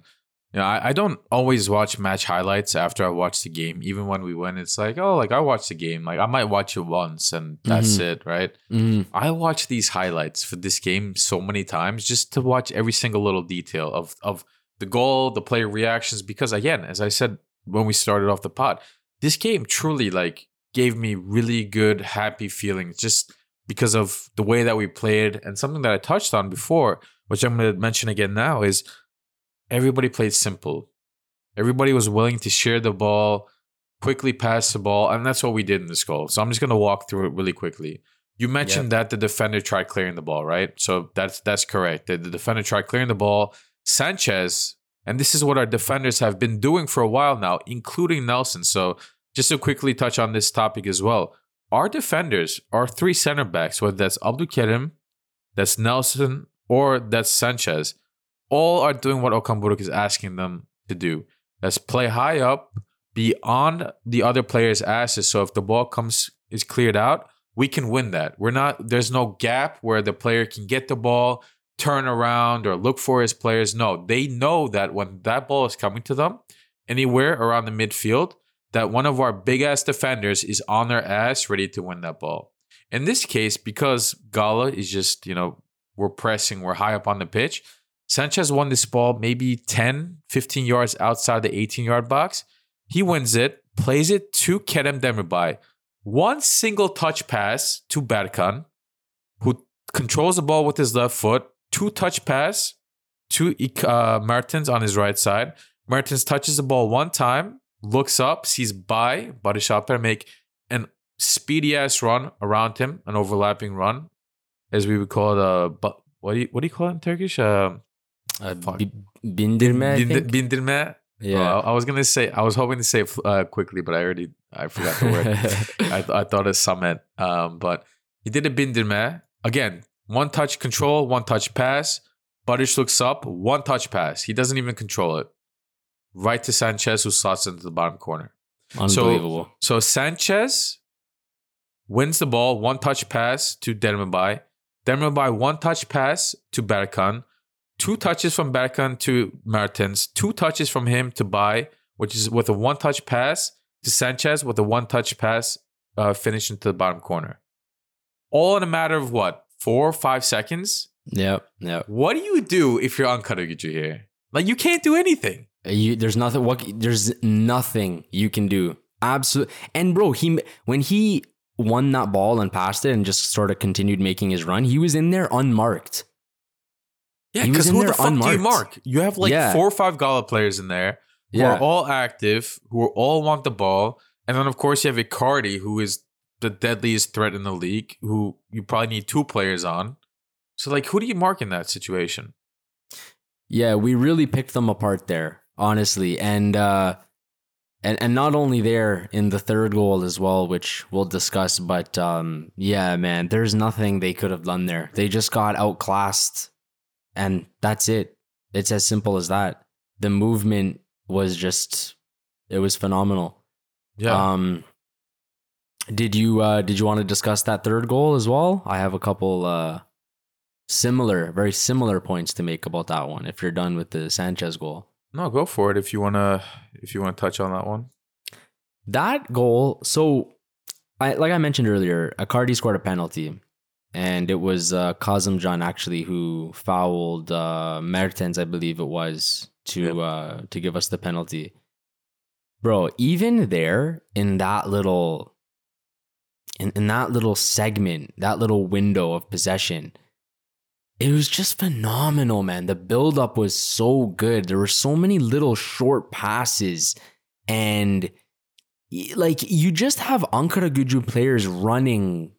you know I, I don't always watch match highlights after I watch the game. Even when we win, it's like oh like I watched the game like I might watch it once and that's Mhm. it right. Mhm. I watch these highlights for this game so many times just to watch every single little detail of of the goal, the player reactions because again, as I said when we started off the pod, this game truly like gave me really good, happy feelings just because of the way that we played. And something that I touched on before, which I'm going to mention again now, is everybody played simple. Everybody was willing to share the ball, quickly pass the ball, and that's what we did in this goal. So I'm just going to walk through it really quickly. You mentioned that the defender tried clearing the ball, right? So that's that's correct. The, the defender tried clearing the ball. Sanchez, and this is what our defenders have been doing for a while now, including Nelsson. So just to quickly touch on this topic as well, our defenders, our three center backs, whether that's Abdul Kerim, that's Nelsson, or that's Sanchez, all are doing what Okan is asking them to do. Let's play high up, be on the other player's asses. So if the ball comes is cleared out, we can win that. We're not there's no gap where the player can get the ball, turn around or look for his players. No, they know that when that ball is coming to them anywhere around the midfield, that one of our big ass defenders is on their ass ready to win that ball. In this case, because Gala is just, you know, we're pressing, we're high up on the pitch. Sanchez won this ball maybe 10, 15 yards outside the 18 yard box. He wins it, plays it to Kerem Demirbay. One single touch pass to Berkan, who controls the ball with his left foot. Two touch pass to uh, Mertens on his right side. Mertens touches the ball one time, looks up, sees Bay, Barış make an speedy ass run around him, an overlapping run, as we would call it. Uh, but what do you what do you call it in Turkish? Uh, Uh, bindirme, bind- bindirme. Yeah. Oh, I was gonna say I was hoping to say it uh, quickly, but I already I forgot the word. [LAUGHS] I, th- I thought of summit. Um, but he did a bindirme again. One touch control, one touch pass. Barış looks up, one touch pass. He doesn't even control it. Right to Sanchez, who slots into the bottom corner. Unbelievable. So Sanchez wins the ball, one touch pass to Demirbay. Demirbay, one touch pass to Berkan. Two touches from Berkan to Mertens. Two touches from him to Bay, which is with a one touch pass to Sanchez with a one touch pass uh, finish into the bottom corner. All in a matter of what? Four or five seconds? yep. Yep. What do you do if you're Ankara Gücü here? Like, you can't do anything. You, there's nothing. What? There's nothing you can do. Absolutely. And bro, he when he won that ball and passed it and just sort of continued making his run, he was in there unmarked. Yeah, because who the fuck do you mark? You have like Yeah. four or five Gala players in there who Yeah. are all active, who all want the ball, and then of course you have Icardi, who is the deadliest threat in the league, who you probably need two players on. So like, who do you mark in that situation? Yeah, we really picked them apart there, honestly. And uh and and not only there in the third goal as well, which we'll discuss, but um yeah, man, there's nothing they could have done there. They just got outclassed and that's it. It's as simple as that. The movement was just it was phenomenal. Yeah, Um did you uh did you want to discuss that third goal as well? I have a couple uh similar, very similar points to make about that one if you're done with the Sanchez goal. No, go for it if you wanna if you wanna touch on that one. That goal, so I like I mentioned earlier, Icardi scored a penalty. And it was uh, Kazım Can actually who fouled uh, Mertens, I believe it was, to Yep. uh, to give us the penalty. Bro, even there in that little in, in that little segment, that little window of possession, it was just phenomenal, man. The buildup was so good. There were so many little short passes, and like you just have Ankara Gücü players running,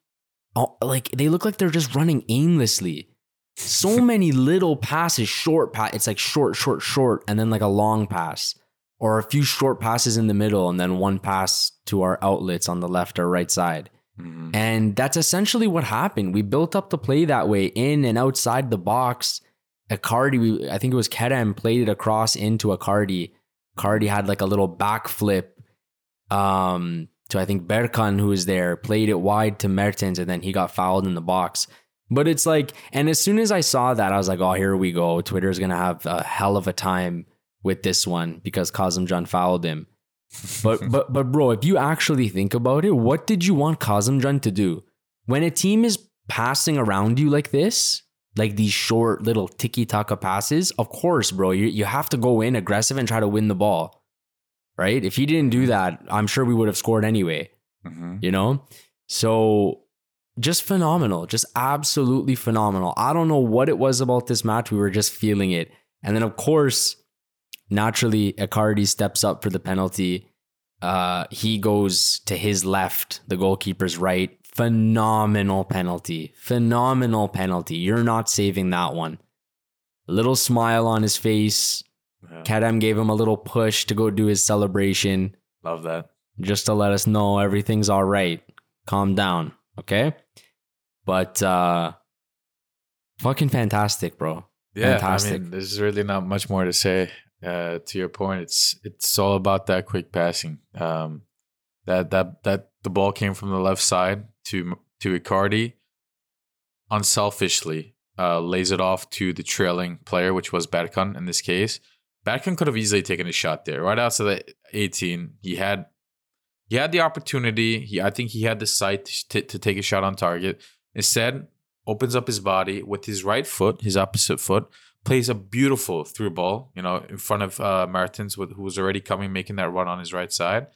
like they look like they're just running aimlessly. So [LAUGHS] many little passes, short pass. It's like short, short, short, and then like a long pass, or a few short passes in the middle, and then one pass to our outlets on the left or right side. And that's essentially what happened. We built up the play that way, in and outside the box. Icardi, we, I think it was Kerem, played it across into Icardi. Icardi had like a little backflip um, to, I think, Berkan, who was there, played it wide to Mertens, and then he got fouled in the box. But it's like, and as soon as I saw that, I was like, oh, here we go. Twitter's going to have a hell of a time with this one because Kazım Can fouled him. But [LAUGHS] but but bro, if you actually think about it, what did you want Kazımcan to do? When a team is passing around you like this, like these short little tiki taka passes, of course, bro, you you have to go in aggressive and try to win the ball. right? If he didn't do that, I'm sure we would have scored anyway, Mhm. you know? So just phenomenal, just absolutely phenomenal. I don't know what it was about this match. We were just feeling it. And then, of course, naturally, Icardi steps up for the penalty. Uh, he goes to his left, the goalkeeper's right. Phenomenal penalty. Phenomenal penalty. You're not saving that one. A little smile on his face. Yeah. Kerem gave him a little push to go do his celebration Love that. just to let us know everything's all right. Calm down, okay? But uh fucking fantastic, bro. Yeah, Fantastic. I mean, there's really not much more to say. Uh, to your point, it's it's all about that quick passing. Um, that that that the ball came from the left side to to Icardi, unselfishly uh, lays it off to the trailing player, which was Berkan in this case. Berkan could have easily taken a shot there, right outside the 18. He had he had the opportunity. He I think he had the sight to, to take a shot on target. Instead, opens up his body with his right foot, his opposite foot, plays a beautiful through ball, you know, in front of uh, Mertens, with, who was already coming, making that run on his right side,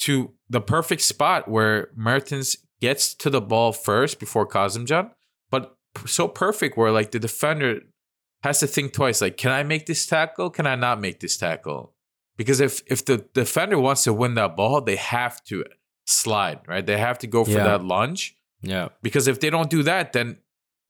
to the perfect spot where Mertens gets to the ball first before Kazımcan, but so perfect where like the defender has to think twice, like, can I make this tackle? Can I not make this tackle? Because if if the defender wants to win that ball, they have to slide, right? They have to go for Yeah. that lunge. Yeah. Because if they don't do that, then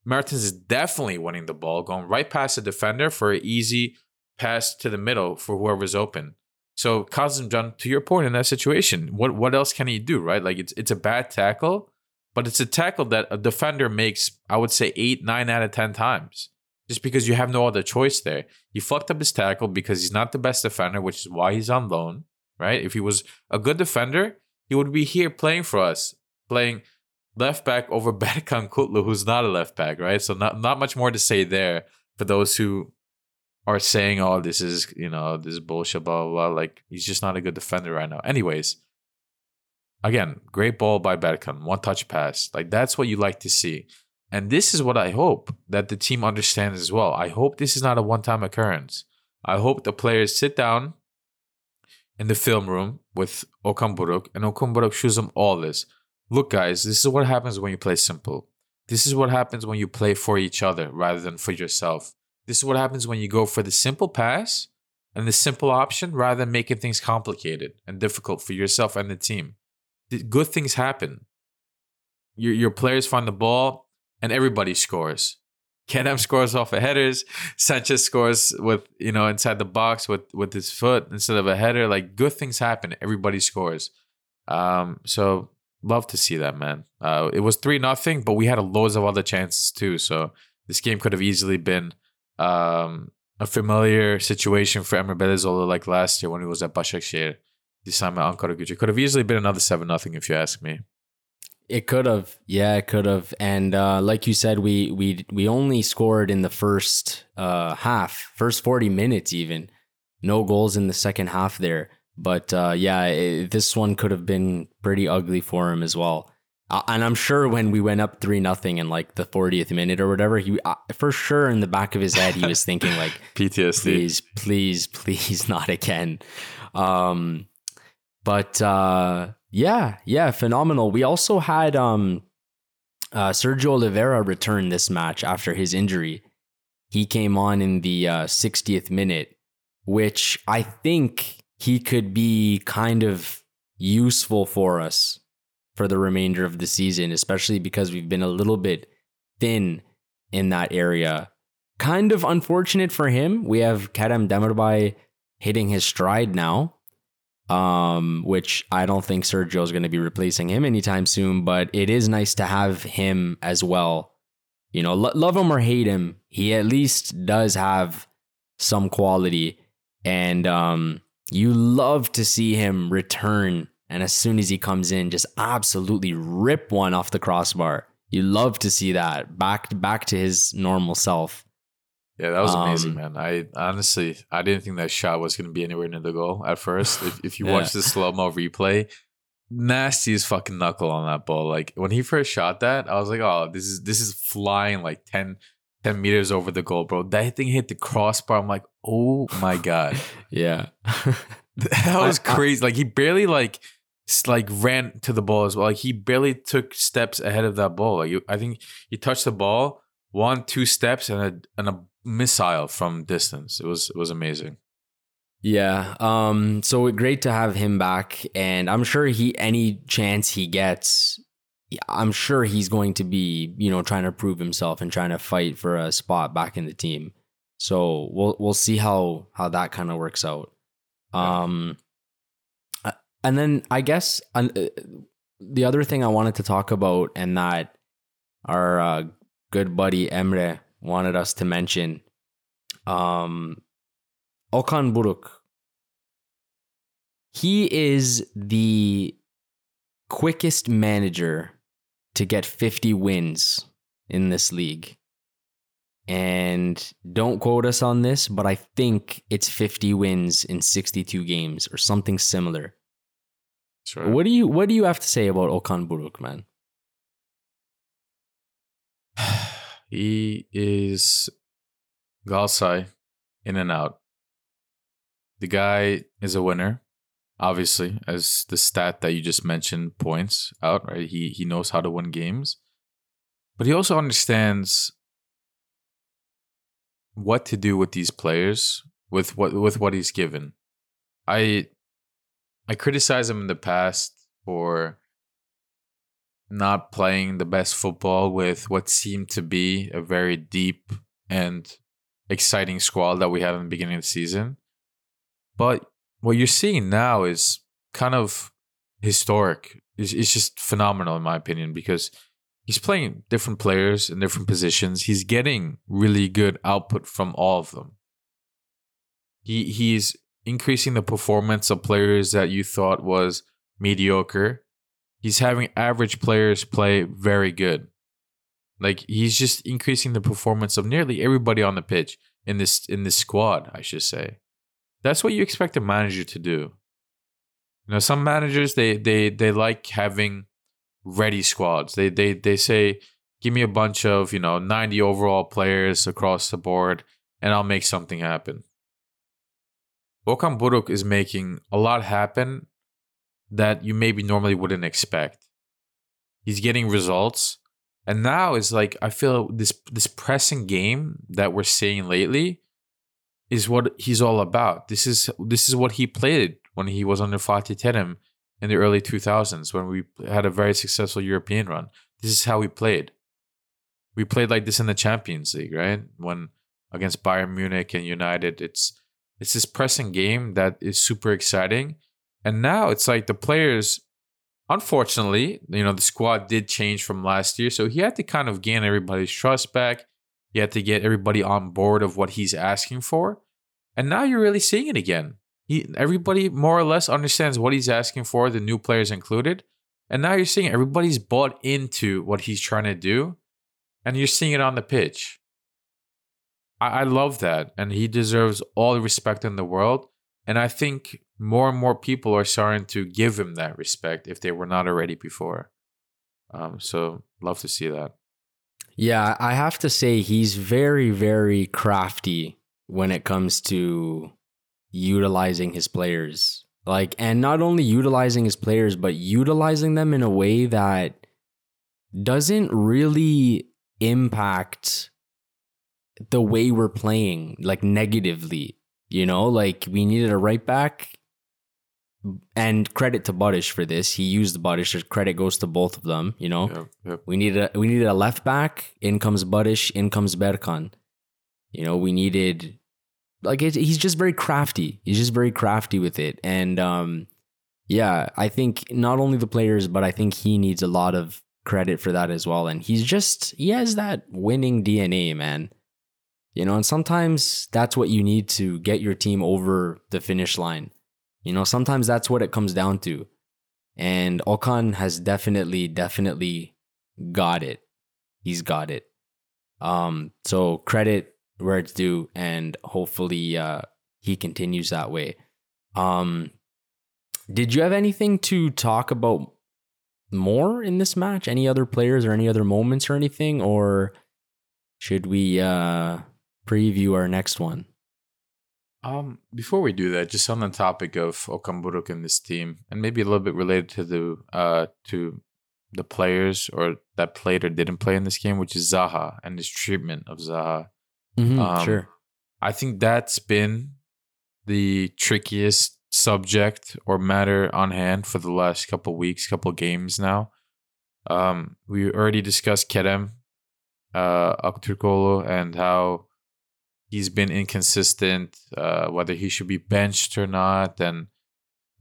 Mertens is definitely winning the ball, going right past the defender for an easy pass to the middle for whoever's open. So Kazımcan, to your point in that situation, what what else can he do, right? Like it's it's a bad tackle, but it's a tackle that a defender makes, I would say, eight, nine out of ten times. Just because you have no other choice there. He fucked up his tackle because he's not the best defender, which is why he's on loan, right? If he was a good defender, he would be here playing for us, playing left back over [LAUGHS] Berkan Kutlu, who's not a left back, right? So not not much more to say there for those who are saying, "Oh, this is you know this is bullshit," blah blah blah. Like he's just not a good defender right now. Anyways, again, great ball by Berkan, one touch pass. Like that's what you like to see, and this is what I hope that the team understands as well. I hope this is not a one time occurrence. I hope the players sit down in the film room with Okan Buruk, and Okan Buruk shows them all this. Look, guys, this is what happens when you play simple. This is what happens when you play for each other rather than for yourself. This is what happens when you go for the simple pass and the simple option rather than making things complicated and difficult for yourself and the team. Good things happen. Your, your players find the ball and everybody scores. [LAUGHS] Kerem scores off of headers. Sanchez scores with you know inside the box with with his foot instead of a header. Like good things happen. Everybody scores. Um, so love to see that, man. Uh, it was three nothing, but we had loads of other chances too. So this game could have easily been um, a familiar situation for Emre Belözoğlu like last year when he was at Başakşehir. This time at Ankara Gücü. Could have easily been another seven nothing if you ask me. It could have. Yeah, it could have. And uh, like you said, we we we only scored in the first uh, half, first 40 minutes even. No goals in the second half there. But uh, yeah, it, this one could have been pretty ugly for him as well. Uh, and I'm sure when we went up 3 nothing in like the 40th minute or whatever, he uh, for sure in the back of his head he was thinking like [LAUGHS] PTSD. please, please, please, [LAUGHS] not again. Um, but uh, yeah, yeah, phenomenal. We also had um, uh, Sergio Oliveira return this match after his injury. He came on in the uh, 60th minute, which I think he could be kind of useful for us for the remainder of the season, especially because we've been a little bit thin in that area kind of unfortunate for him. We have Kerem Demirbay hitting his stride now, um, which I don't think Sergio is going to be replacing him anytime soon. But it is nice to have him as well. You know, lo- love him or hate him, he at least does have some quality, and um, you love to see him return. And as soon as he comes in, just absolutely rip one off the crossbar. You love to see that back back to his normal self. Yeah, that was amazing, Um, man. I honestly, I didn't think that shot was going to be anywhere near the goal at first. If, if you Yeah. watch the slow mo replay, nasty as fucking knuckle on that ball. Like when he first shot that, I was like, oh, this is this is flying like 10, 10 meters over the goal, bro. That thing hit the crossbar. I'm like, oh my god, [LAUGHS] Yeah. [LAUGHS] That was crazy. like he barely like like ran to the ball as well. Like he barely took steps ahead of that ball. Like I think he touched the ball one, two steps, and a and a missile from distance. It was it was amazing. Yeah. Um. So great to have him back, and I'm sure he any chance he gets, I'm sure he's going to be you know trying to prove himself and trying to fight for a spot back in the team. So we'll we'll see how how that kind of works out. Um. uh, And then I guess uh, the other thing I wanted to talk about, and that our uh, good buddy Emre wanted us to mention, um, Okan Buruk. He is the quickest manager to get 50 wins in this league. And don't quote us on this, but I think it's 50 wins in 62 games or something similar. Sure. What do you what do you have to say about Okan Buruk, man? [SIGHS] he is Galsai in and out. The guy is a winner, obviously, as the stat that you just mentioned points out, right? He he knows how to win games. But he also understands what to do with these players with what with what he's given. I I criticize him in the past for not playing the best football with what seemed to be a very deep and exciting squad that we had in the beginning of the season. But what you're seeing now is kind of historic. It's, it's just phenomenal, in my opinion, because he's playing different players in different positions. He's getting really good output from all of them. He he's increasing the performance of players that you thought was mediocre he's having average players play very good. Like he's just increasing the performance of nearly everybody on the pitch in this in this squad, I should say. That's what you expect a manager to do. You know, some managers they they they like having ready squads. They they they say, give me a bunch of, you know, 90 overall players across the board and I'll make something happen. Okan Buruk is making a lot happen that you maybe normally wouldn't expect. He's getting results. And now it's like I feel this this pressing game that we're seeing lately is what he's all about. This is this is what he played when he was under Fatih Terim in the early 2000s when we had a very successful European run. This is how we played. We played like this in the Champions League, right? When against Bayern Munich and United, it's it's this pressing game that is super exciting and now it's like the players, unfortunately, you know, the squad did change from last year. So he had to kind of gain everybody's trust back. He had to get everybody on board of what he's asking for. And now you're really seeing it again. He, everybody more or less understands what he's asking for, the new players included. And now you're seeing everybody's bought into what he's trying to do. And you're seeing it on the pitch. I, I love that. And he deserves all the respect in the world. And I think more and more people are starting to give him that respect if they were not already before. Um, so love to see that. Yeah, I have to say he's very, very crafty when it comes to utilizing his players. Like, and not only utilizing his players, but utilizing them in a way that doesn't really impact the way we're playing, like negatively. You know, like we needed a right back. And credit to Barış for this. He used Barış. Credit goes to both of them, you know. Yep, yep. We needed a, we needed a left back. In comes Barış. In comes Berkan. You know, we needed like it, he's just very crafty. He's just very crafty with it, and um, yeah, I think not only the players, but I think he needs a lot of credit for that as well. And he's just he has that winning DNA, man. You know, and sometimes that's what you need to get your team over the finish line. You know, sometimes that's what it comes down to. And Okan has definitely, definitely got it. He's got it. Um, so credit where it's due, and hopefully uh, he continues that way. Um, did you have anything to talk about more in this match? Any other players or any other moments or anything? Or should we uh, preview our next one? Um, before we do that, just on the topic of Okan Buruk and this team, and maybe a little bit related to the uh to the players or that played or didn't play in this game, which is Zaha and his treatment of Zaha. Mhm, Um, sure. I think that's been the trickiest subject or matter on hand for the last couple weeks, couple games now. Um, we already discussed Kerem uh, Aktürkoğlu and how he's been inconsistent, uh, whether he should be benched or not. And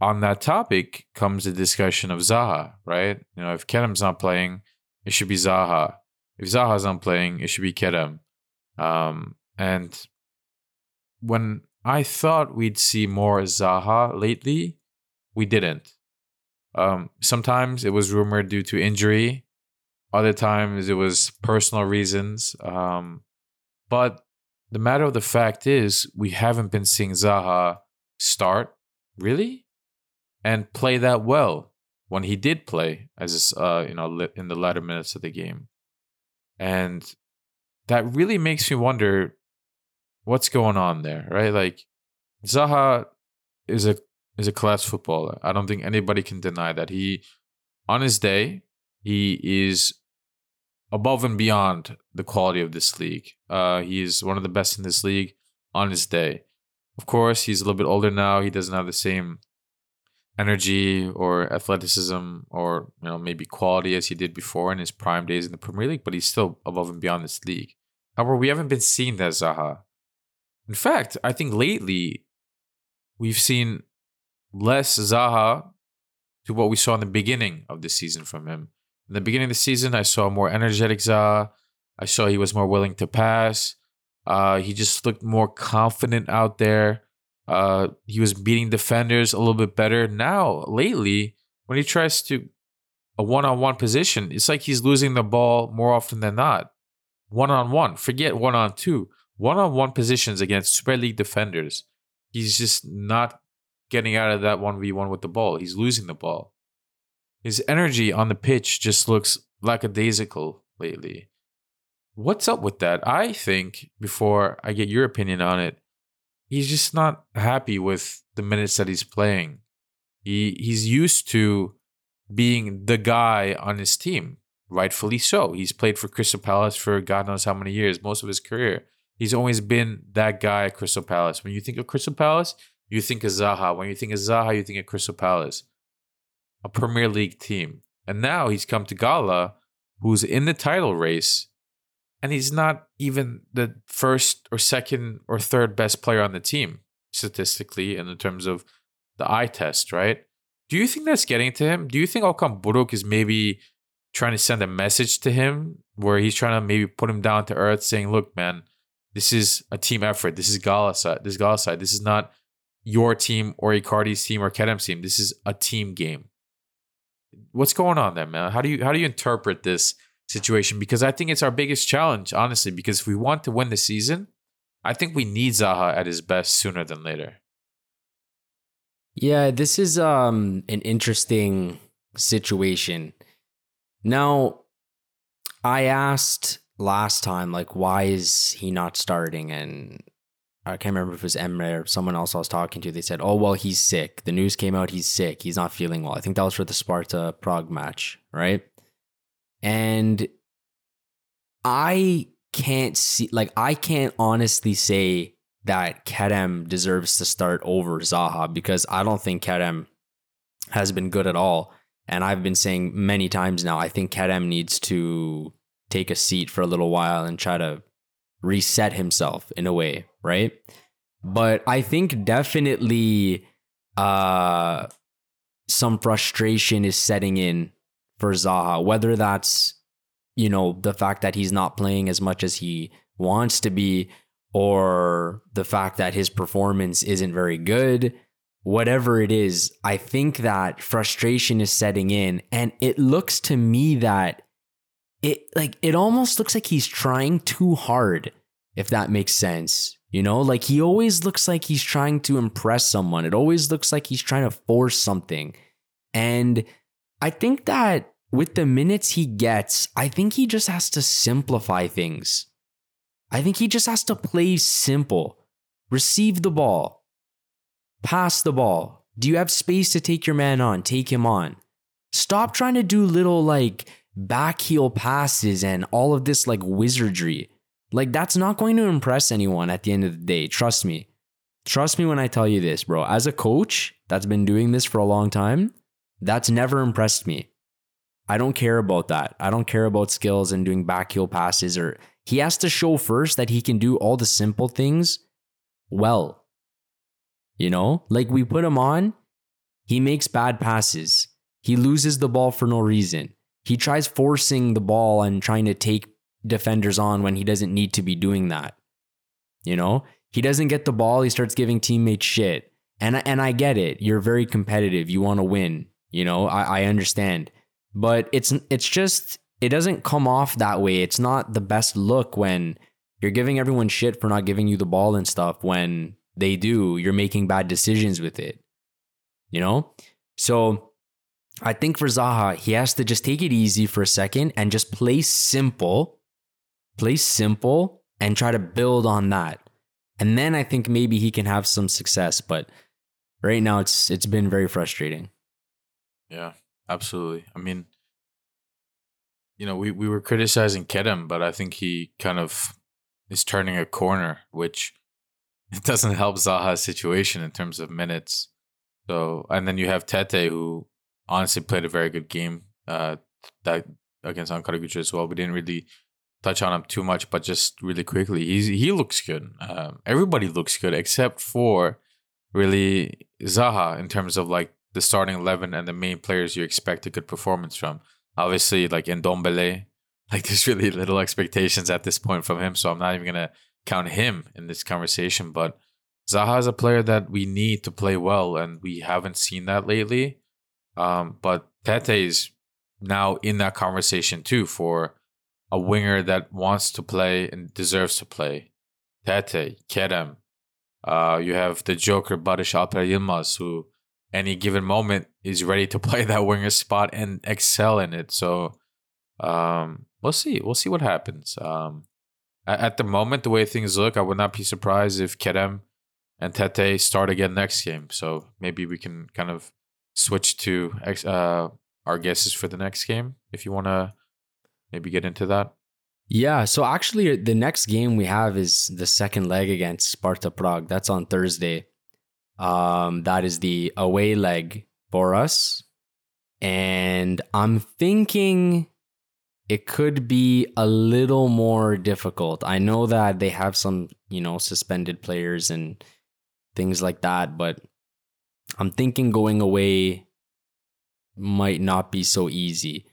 on that topic comes the discussion of Zaha, right? You know, if Kerem's not playing, it should be Zaha. If Zaha's not playing, it should be Kerem. Um, and when I thought we'd see more Zaha lately, we didn't. Um, sometimes it was rumored due to injury. Other times it was personal reasons. Um, but the matter of the fact is, we haven't been seeing Zaha start really and play that well when he did play as uh, you know in the latter minutes of the game, and that really makes me wonder what's going on there, right? Like Zaha is a is a class footballer. I don't think anybody can deny that. He on his day, he is above and beyond the quality of this league. Uh, he is one of the best in this league on his day. Of course, he's a little bit older now. He doesn't have the same energy or athleticism or you know maybe quality as he did before in his prime days in the Premier League, but he's still above and beyond this league. However, we haven't been seeing that Zaha. In fact, I think lately we've seen less Zaha to what we saw in the beginning of the season from him. In the beginning of the season, I saw more energetic Zaha. I saw he was more willing to pass. Uh, he just looked more confident out there. Uh, he was beating defenders a little bit better. Now, lately, when he tries to a one-on-one position, it's like he's losing the ball more often than not. One-on-one, forget one-on-two. One-on-one positions against Super League defenders, he's just not getting out of that 1v1 with the ball. He's losing the ball. His energy on the pitch just looks lackadaisical lately. What's up with that? I think, before I get your opinion on it, he's just not happy with the minutes that he's playing. He he's used to being the guy on his team, rightfully so. He's played for Crystal Palace for God knows how many years, most of his career. He's always been that guy at Crystal Palace. When you think of Crystal Palace, you think of Zaha. When you think of Zaha, you think of Crystal Palace, a Premier League team. And now he's come to Gala, who's in the title race, and he's not even the first or second or third best player on the team statistically in terms of the eye test, right? Do you think that's getting to him? Do you think Okan Buruk is maybe trying to send a message to him where he's trying to maybe put him down to earth, saying, "Look, man, this is a team effort. This is Gala side. This is Gala side. This is not your team or Icardi's team or Kerem's team. This is a team game." What's going on there, man? How do you how do you interpret this situation? Because I think it's our biggest challenge, honestly. Because if we want to win the season, I think we need Zaha at his best sooner than later. Yeah, this is um an interesting situation. Now, I asked last time like why is he not starting and I can't remember if it was Emre or someone else I was talking to. They said, "Oh well, he's sick. The news came out he's sick. He's not feeling well." I think that was for the Sparta Prague match, right? And I can't see like I can't honestly say that Kerem deserves to start over Zaha because I don't think Kerem has been good at all. And I've been saying many times now, I think Kerem needs to take a seat for a little while and try to reset himself in a way, right? But I think definitely uh, some frustration is setting in for Zaha, whether that's, you know, the fact that he's not playing as much as he wants to be, or the fact that his performance isn't very good, whatever it is, I think that frustration is setting in. And it looks to me that it like it almost looks like he's trying too hard, if that makes sense. You know, like he always looks like he's trying to impress someone. It always looks like he's trying to force something. And I think that with the minutes he gets, I think he just has to simplify things. I think he just has to play simple. receive the ball, pass the ball. Do you have space to take your man on? Take him on. Stop trying to do little like back heel passes and all of this like wizardry. Like that's not going to impress anyone at the end of the day. Trust me. Trust me when I tell you this, bro. As a coach that's been doing this for a long time, that's never impressed me. I don't care about that. I don't care about skills and doing back heel passes or he has to show first that he can do all the simple things well. You know, like we put him on, he makes bad passes. He loses the ball for no reason. He tries forcing the ball and trying to take defenders on when he doesn't need to be doing that. You know, he doesn't get the ball, he starts giving teammates shit. And and I get it. You're very competitive. You want to win. You know, I, I understand. But it's it's just it doesn't come off that way. It's not the best look when you're giving everyone shit for not giving you the ball and stuff when they do, you're making bad decisions with it. You know? So I think for Zaha, he has to just take it easy for a second and just play simple, play simple and try to build on that. And then I think maybe he can have some success, but right now it's it's been very frustrating. Yeah, absolutely. I mean, you know, we, we were criticizing Kerem, but I think he kind of is turning a corner, which it [LAUGHS] doesn't help Zaha's situation in terms of minutes. So, and then you have Tete, who honestly played a very good game uh, that against Ankara Gücü as well. We didn't really touch on him too much, but just really quickly, he's he looks good. Um, everybody looks good except for really Zaha in terms of like the starting eleven and the main players you expect a good performance from. Obviously, like Ndombele, [LAUGHS] like there's really little expectations at this point from him, so I'm not even gonna count him in this conversation. But Zaha is a player that we need to play well, and we haven't seen that lately. Um, but Tete is now in that conversation too for a winger that wants to play and deserves to play. Tete, Kerem. Uh, you have the Joker Barış Alper Yilmaz, who any given moment is ready to [LAUGHS] play that winger spot and excel in it. So um, we'll see. We'll see what happens. Um, at, at, the moment, the way things look, I would not be surprised if Kerem and Tete start again next game. So maybe we can kind of switch to uh, our guesses for the next game if you want to maybe get into that. Yeah, so actually, the next game we have is the second leg against Sparta Prague. That's on Thursday. Um, that is the away leg for us. And I'm thinking it could be a little more difficult. I know that they have some, you know, suspended players and things like that, but I'm thinking going away might not be so easy.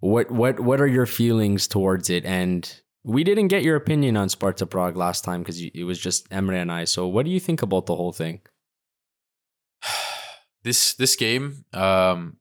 What what what are your feelings towards it? And we didn't get your opinion on Sparta Prague last time because it was just Emre and I. So what do you think about the whole thing? [SIGHS] This this game, um,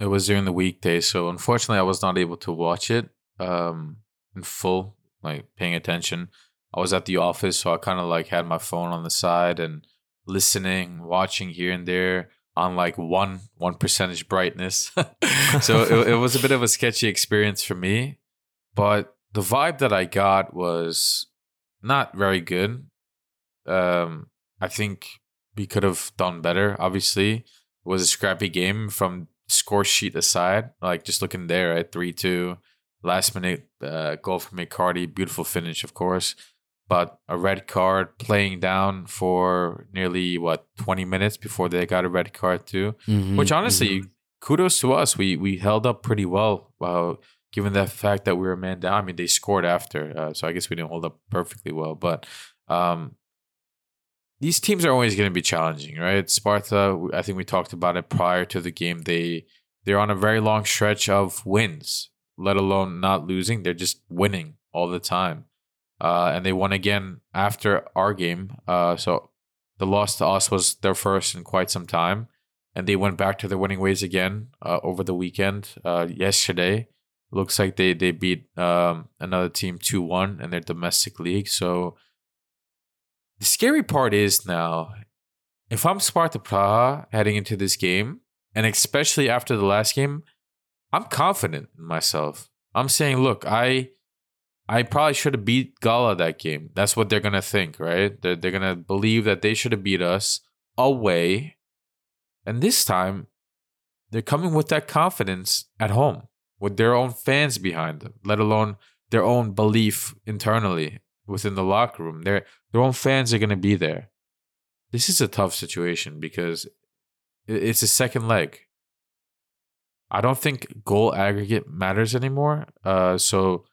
it was during the weekday, so unfortunately I was not able to watch it um in full, like paying attention. I was at the office, so I kind of like had my phone on the side and listening, watching here and there on like one one percentage brightness. [LAUGHS] so it, it was a bit of a sketchy experience for me, but the vibe that I got was not very good. Um, I think we could have done better. Obviously, it was a scrappy game from score sheet aside. Like just looking there at three two, last minute uh, goal from McCarty, beautiful finish, of course but a red card playing down for nearly what 20 minutes before they got a red card too mm-hmm, which honestly mm-hmm. kudos to us. We we held up pretty well uh, given the fact that we were man down. I mean they scored after uh, so i guess we didn't hold up perfectly well but um, these teams are always going to be challenging right? Sparta i think we talked about it prior to the game. They they're on a very long stretch of wins let alone not losing. They're just winning all the time uh, and they won again after our game. Uh, so the loss to us was their first in quite some time, and they went back to their winning ways again uh, over the weekend. Uh, yesterday, looks like they they beat um, another team two one in their domestic league. So the scary part is now, if I'm Sparta Praha heading into this game, and especially after the last game, I'm confident in myself. I'm saying, look, I I probably should have beat Gala that game. That's what they're gonna think, right? They're they're gonna believe that they should have beat us away, and this time they're coming with that confidence at home with their own fans behind them, let alone their own belief internally within the locker room. Their their own fans are gonna be there. This is a tough situation because it's a second leg. I don't think goal aggregate matters anymore. Uh, so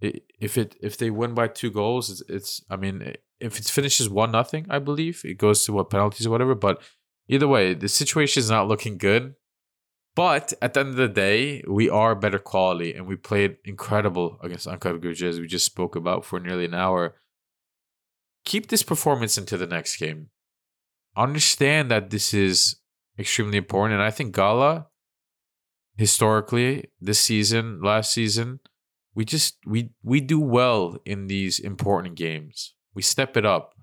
if it if they win by two goals, it's, it's I mean if it finishes one nothing, I believe it goes to what penalties or whatever. But either way, the situation is not looking good. But at the end of the day, we are better quality, and we played incredible against Ankara Gücü as we just spoke about for nearly an hour. Keep this performance into the next game. Understand that this is extremely important, and I think Gala, historically, this season, last season, we just we we do well in these important games. We step it up.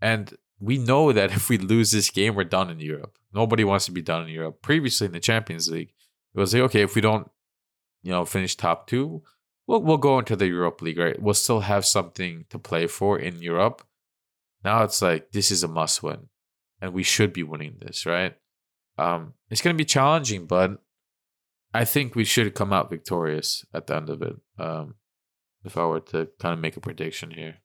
And we know that [LAUGHS] if we lose this game, we're done in Europe. Nobody wants to be done in Europe. Previously in the Champions League, it was like, okay, if we don't, you know, finish top two, we'll we'll go into the Europe League, right? We'll still have something to play for in Europe. Now it's like this is a must win. And we should be winning this, right? Um, it's gonna be challenging, but I think we should come out victorious at the end of it. Um, if I were to kind of make a prediction here.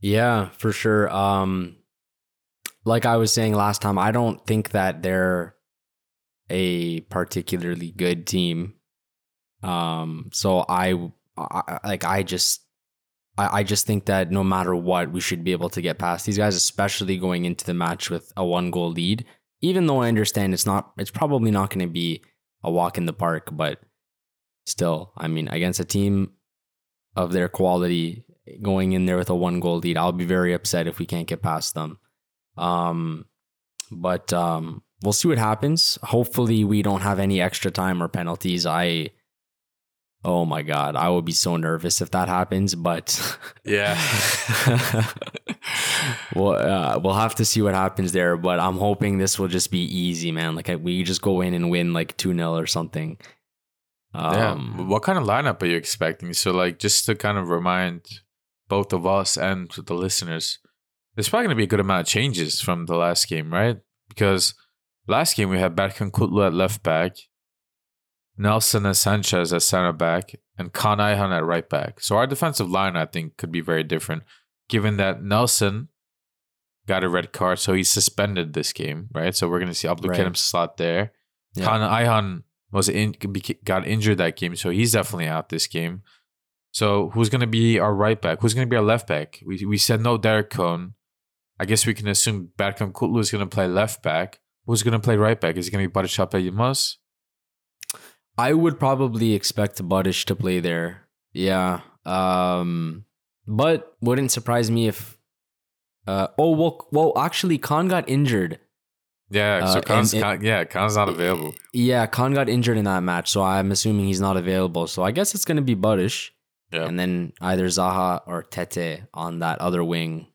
Yeah, for sure. Um, like I was saying last time, I don't think that they're a particularly good team. Um, so I, I like I just I, I just think that no matter what, we should be able to get past these guys, especially going into the match with a one goal lead. Even though I understand it's not, it's probably not going to be a walk in the park, but still, I mean, against a team of their quality going in there with a one goal lead, I'll be very upset if we can't get past them. Um, but um, we'll see what happens. Hopefully, we don't have any extra time or penalties. I, oh my god, I will be so nervous if that happens. But yeah, [LAUGHS] [LAUGHS] well, uh, we'll have to see what happens there. But I'm hoping this will just be easy, man. Like we just go in and win like two 0 or something. Um, yeah. What kind of lineup are you expecting? So, like, just to kind of remind both of us and the listeners, there's probably going to be a good amount of changes from the last game, right? Because last game we had Berkan Kutlu at left back, Nelsson and Sanchez at center back, and Kaan Ayhan at right back. So our defensive line, I think, could be very different, given that Nelsson got a red card, so he's suspended this game, right? So we're going to see Abdülkerim right. slot there. Yeah. Kaan Ayhan was in, got injured that game, so he's definitely out this game. So who's going to be our right back? Who's going to be our left back? We we said no Derrick Köhn. I guess we can assume Berkan Kutlu is going to play left back. Who's going to play right back? Is it going to be Barış Yılmaz? I would probably expect Barış to play there. Yeah. Um, but wouldn't surprise me if. Uh, oh well, well. Actually, Kaan got injured. Yeah, so uh, Kaan's, and, Kaan, yeah, Kaan's not available. Yeah, Kaan got injured in that match, so I'm assuming he's not available. So I guess it's going to be Barış. Yeah. And then either Zaha or Tete on that other wing.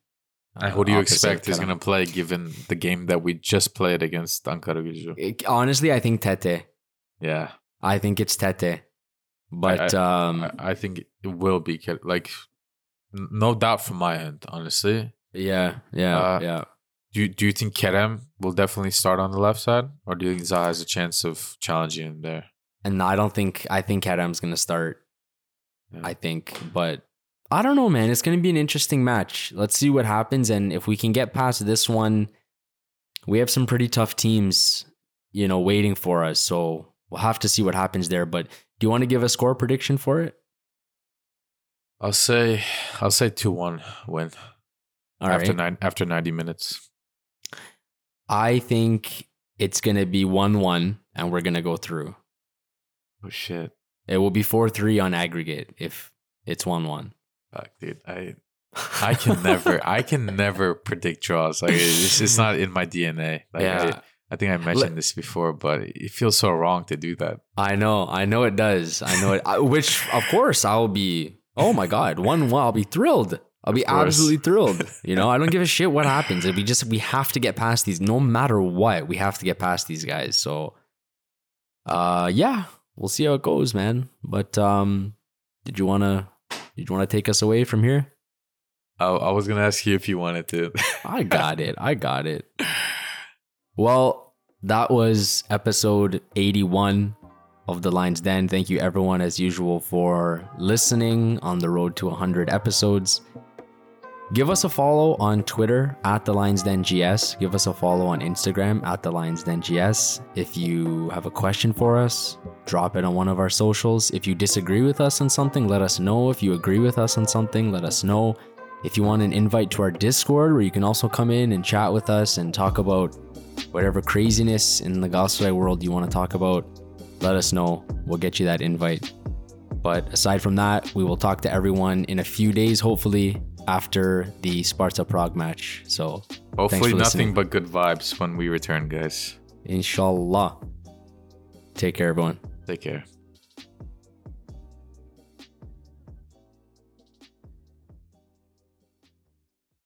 Uh, who do you expect is going to play given the game that we just played against Ankara Gücü? Honestly, I think Tete. Yeah. I think it's Tete. But I, um, I, I think it will be like no doubt from my end, honestly. Yeah, yeah, uh, yeah. Do you, do you think Kerem will definitely start on the left side, or do you think Zaha has a chance of challenging him there? And I don't think I think Kerem's going to start. Yeah. I think, but I don't know, man. It's going to be an interesting match. Let's see what happens. And if we can get past this one, we have some pretty tough teams, you know, waiting for us. So we'll have to see what happens there. But do you want to give a score prediction for it? I'll say, I'll say 2 1 win. All after right. nine, after 90 minutes. I think it's going to be 1 1 and we're going to go through. Oh, shit. It will be 4 3 on aggregate if it's 1 1. Fuck, dude. I [LAUGHS] I can never I can never predict draws. Like it's just not in my DNA. Like yeah. I, I think I mentioned this before, but it feels so wrong to do that. I know, I know it does. I know it. I, which, of course, I will be. Oh my god, one one! I'll be thrilled. I'll be absolutely thrilled. [LAUGHS] You know, I don't give a shit what happens. We just we have to get past these, no matter what. We have to get past these guys. So, uh, yeah, we'll see how it goes, man. But um, did you wanna did you wanna take us away from here? I, I was gonna ask you if you wanted to. I got it. I got it. [LAUGHS] Well, that was episode 81 of The Lion's Den. Thank you, everyone, as usual, for listening on the road to 100 episodes. Give us a follow on Twitter at The Lions Den GS. Give us a follow on Instagram at The Lions Den GS. If you have a question for us, drop it on one of our socials. If you disagree with us on something, let us know. If you agree with us on something, let us know. If you want an invite to our Discord, where you can also come in and chat with us and talk about whatever craziness in the Galatasaray world you want to talk about, let us know. We'll get you that invite. But aside from that, we will talk to everyone in a few days, hopefully, after the Sparta Prague match. So, Hopefully, nothing listening. but good vibes when we return, guys. inshallah. Take care, everyone. Take care.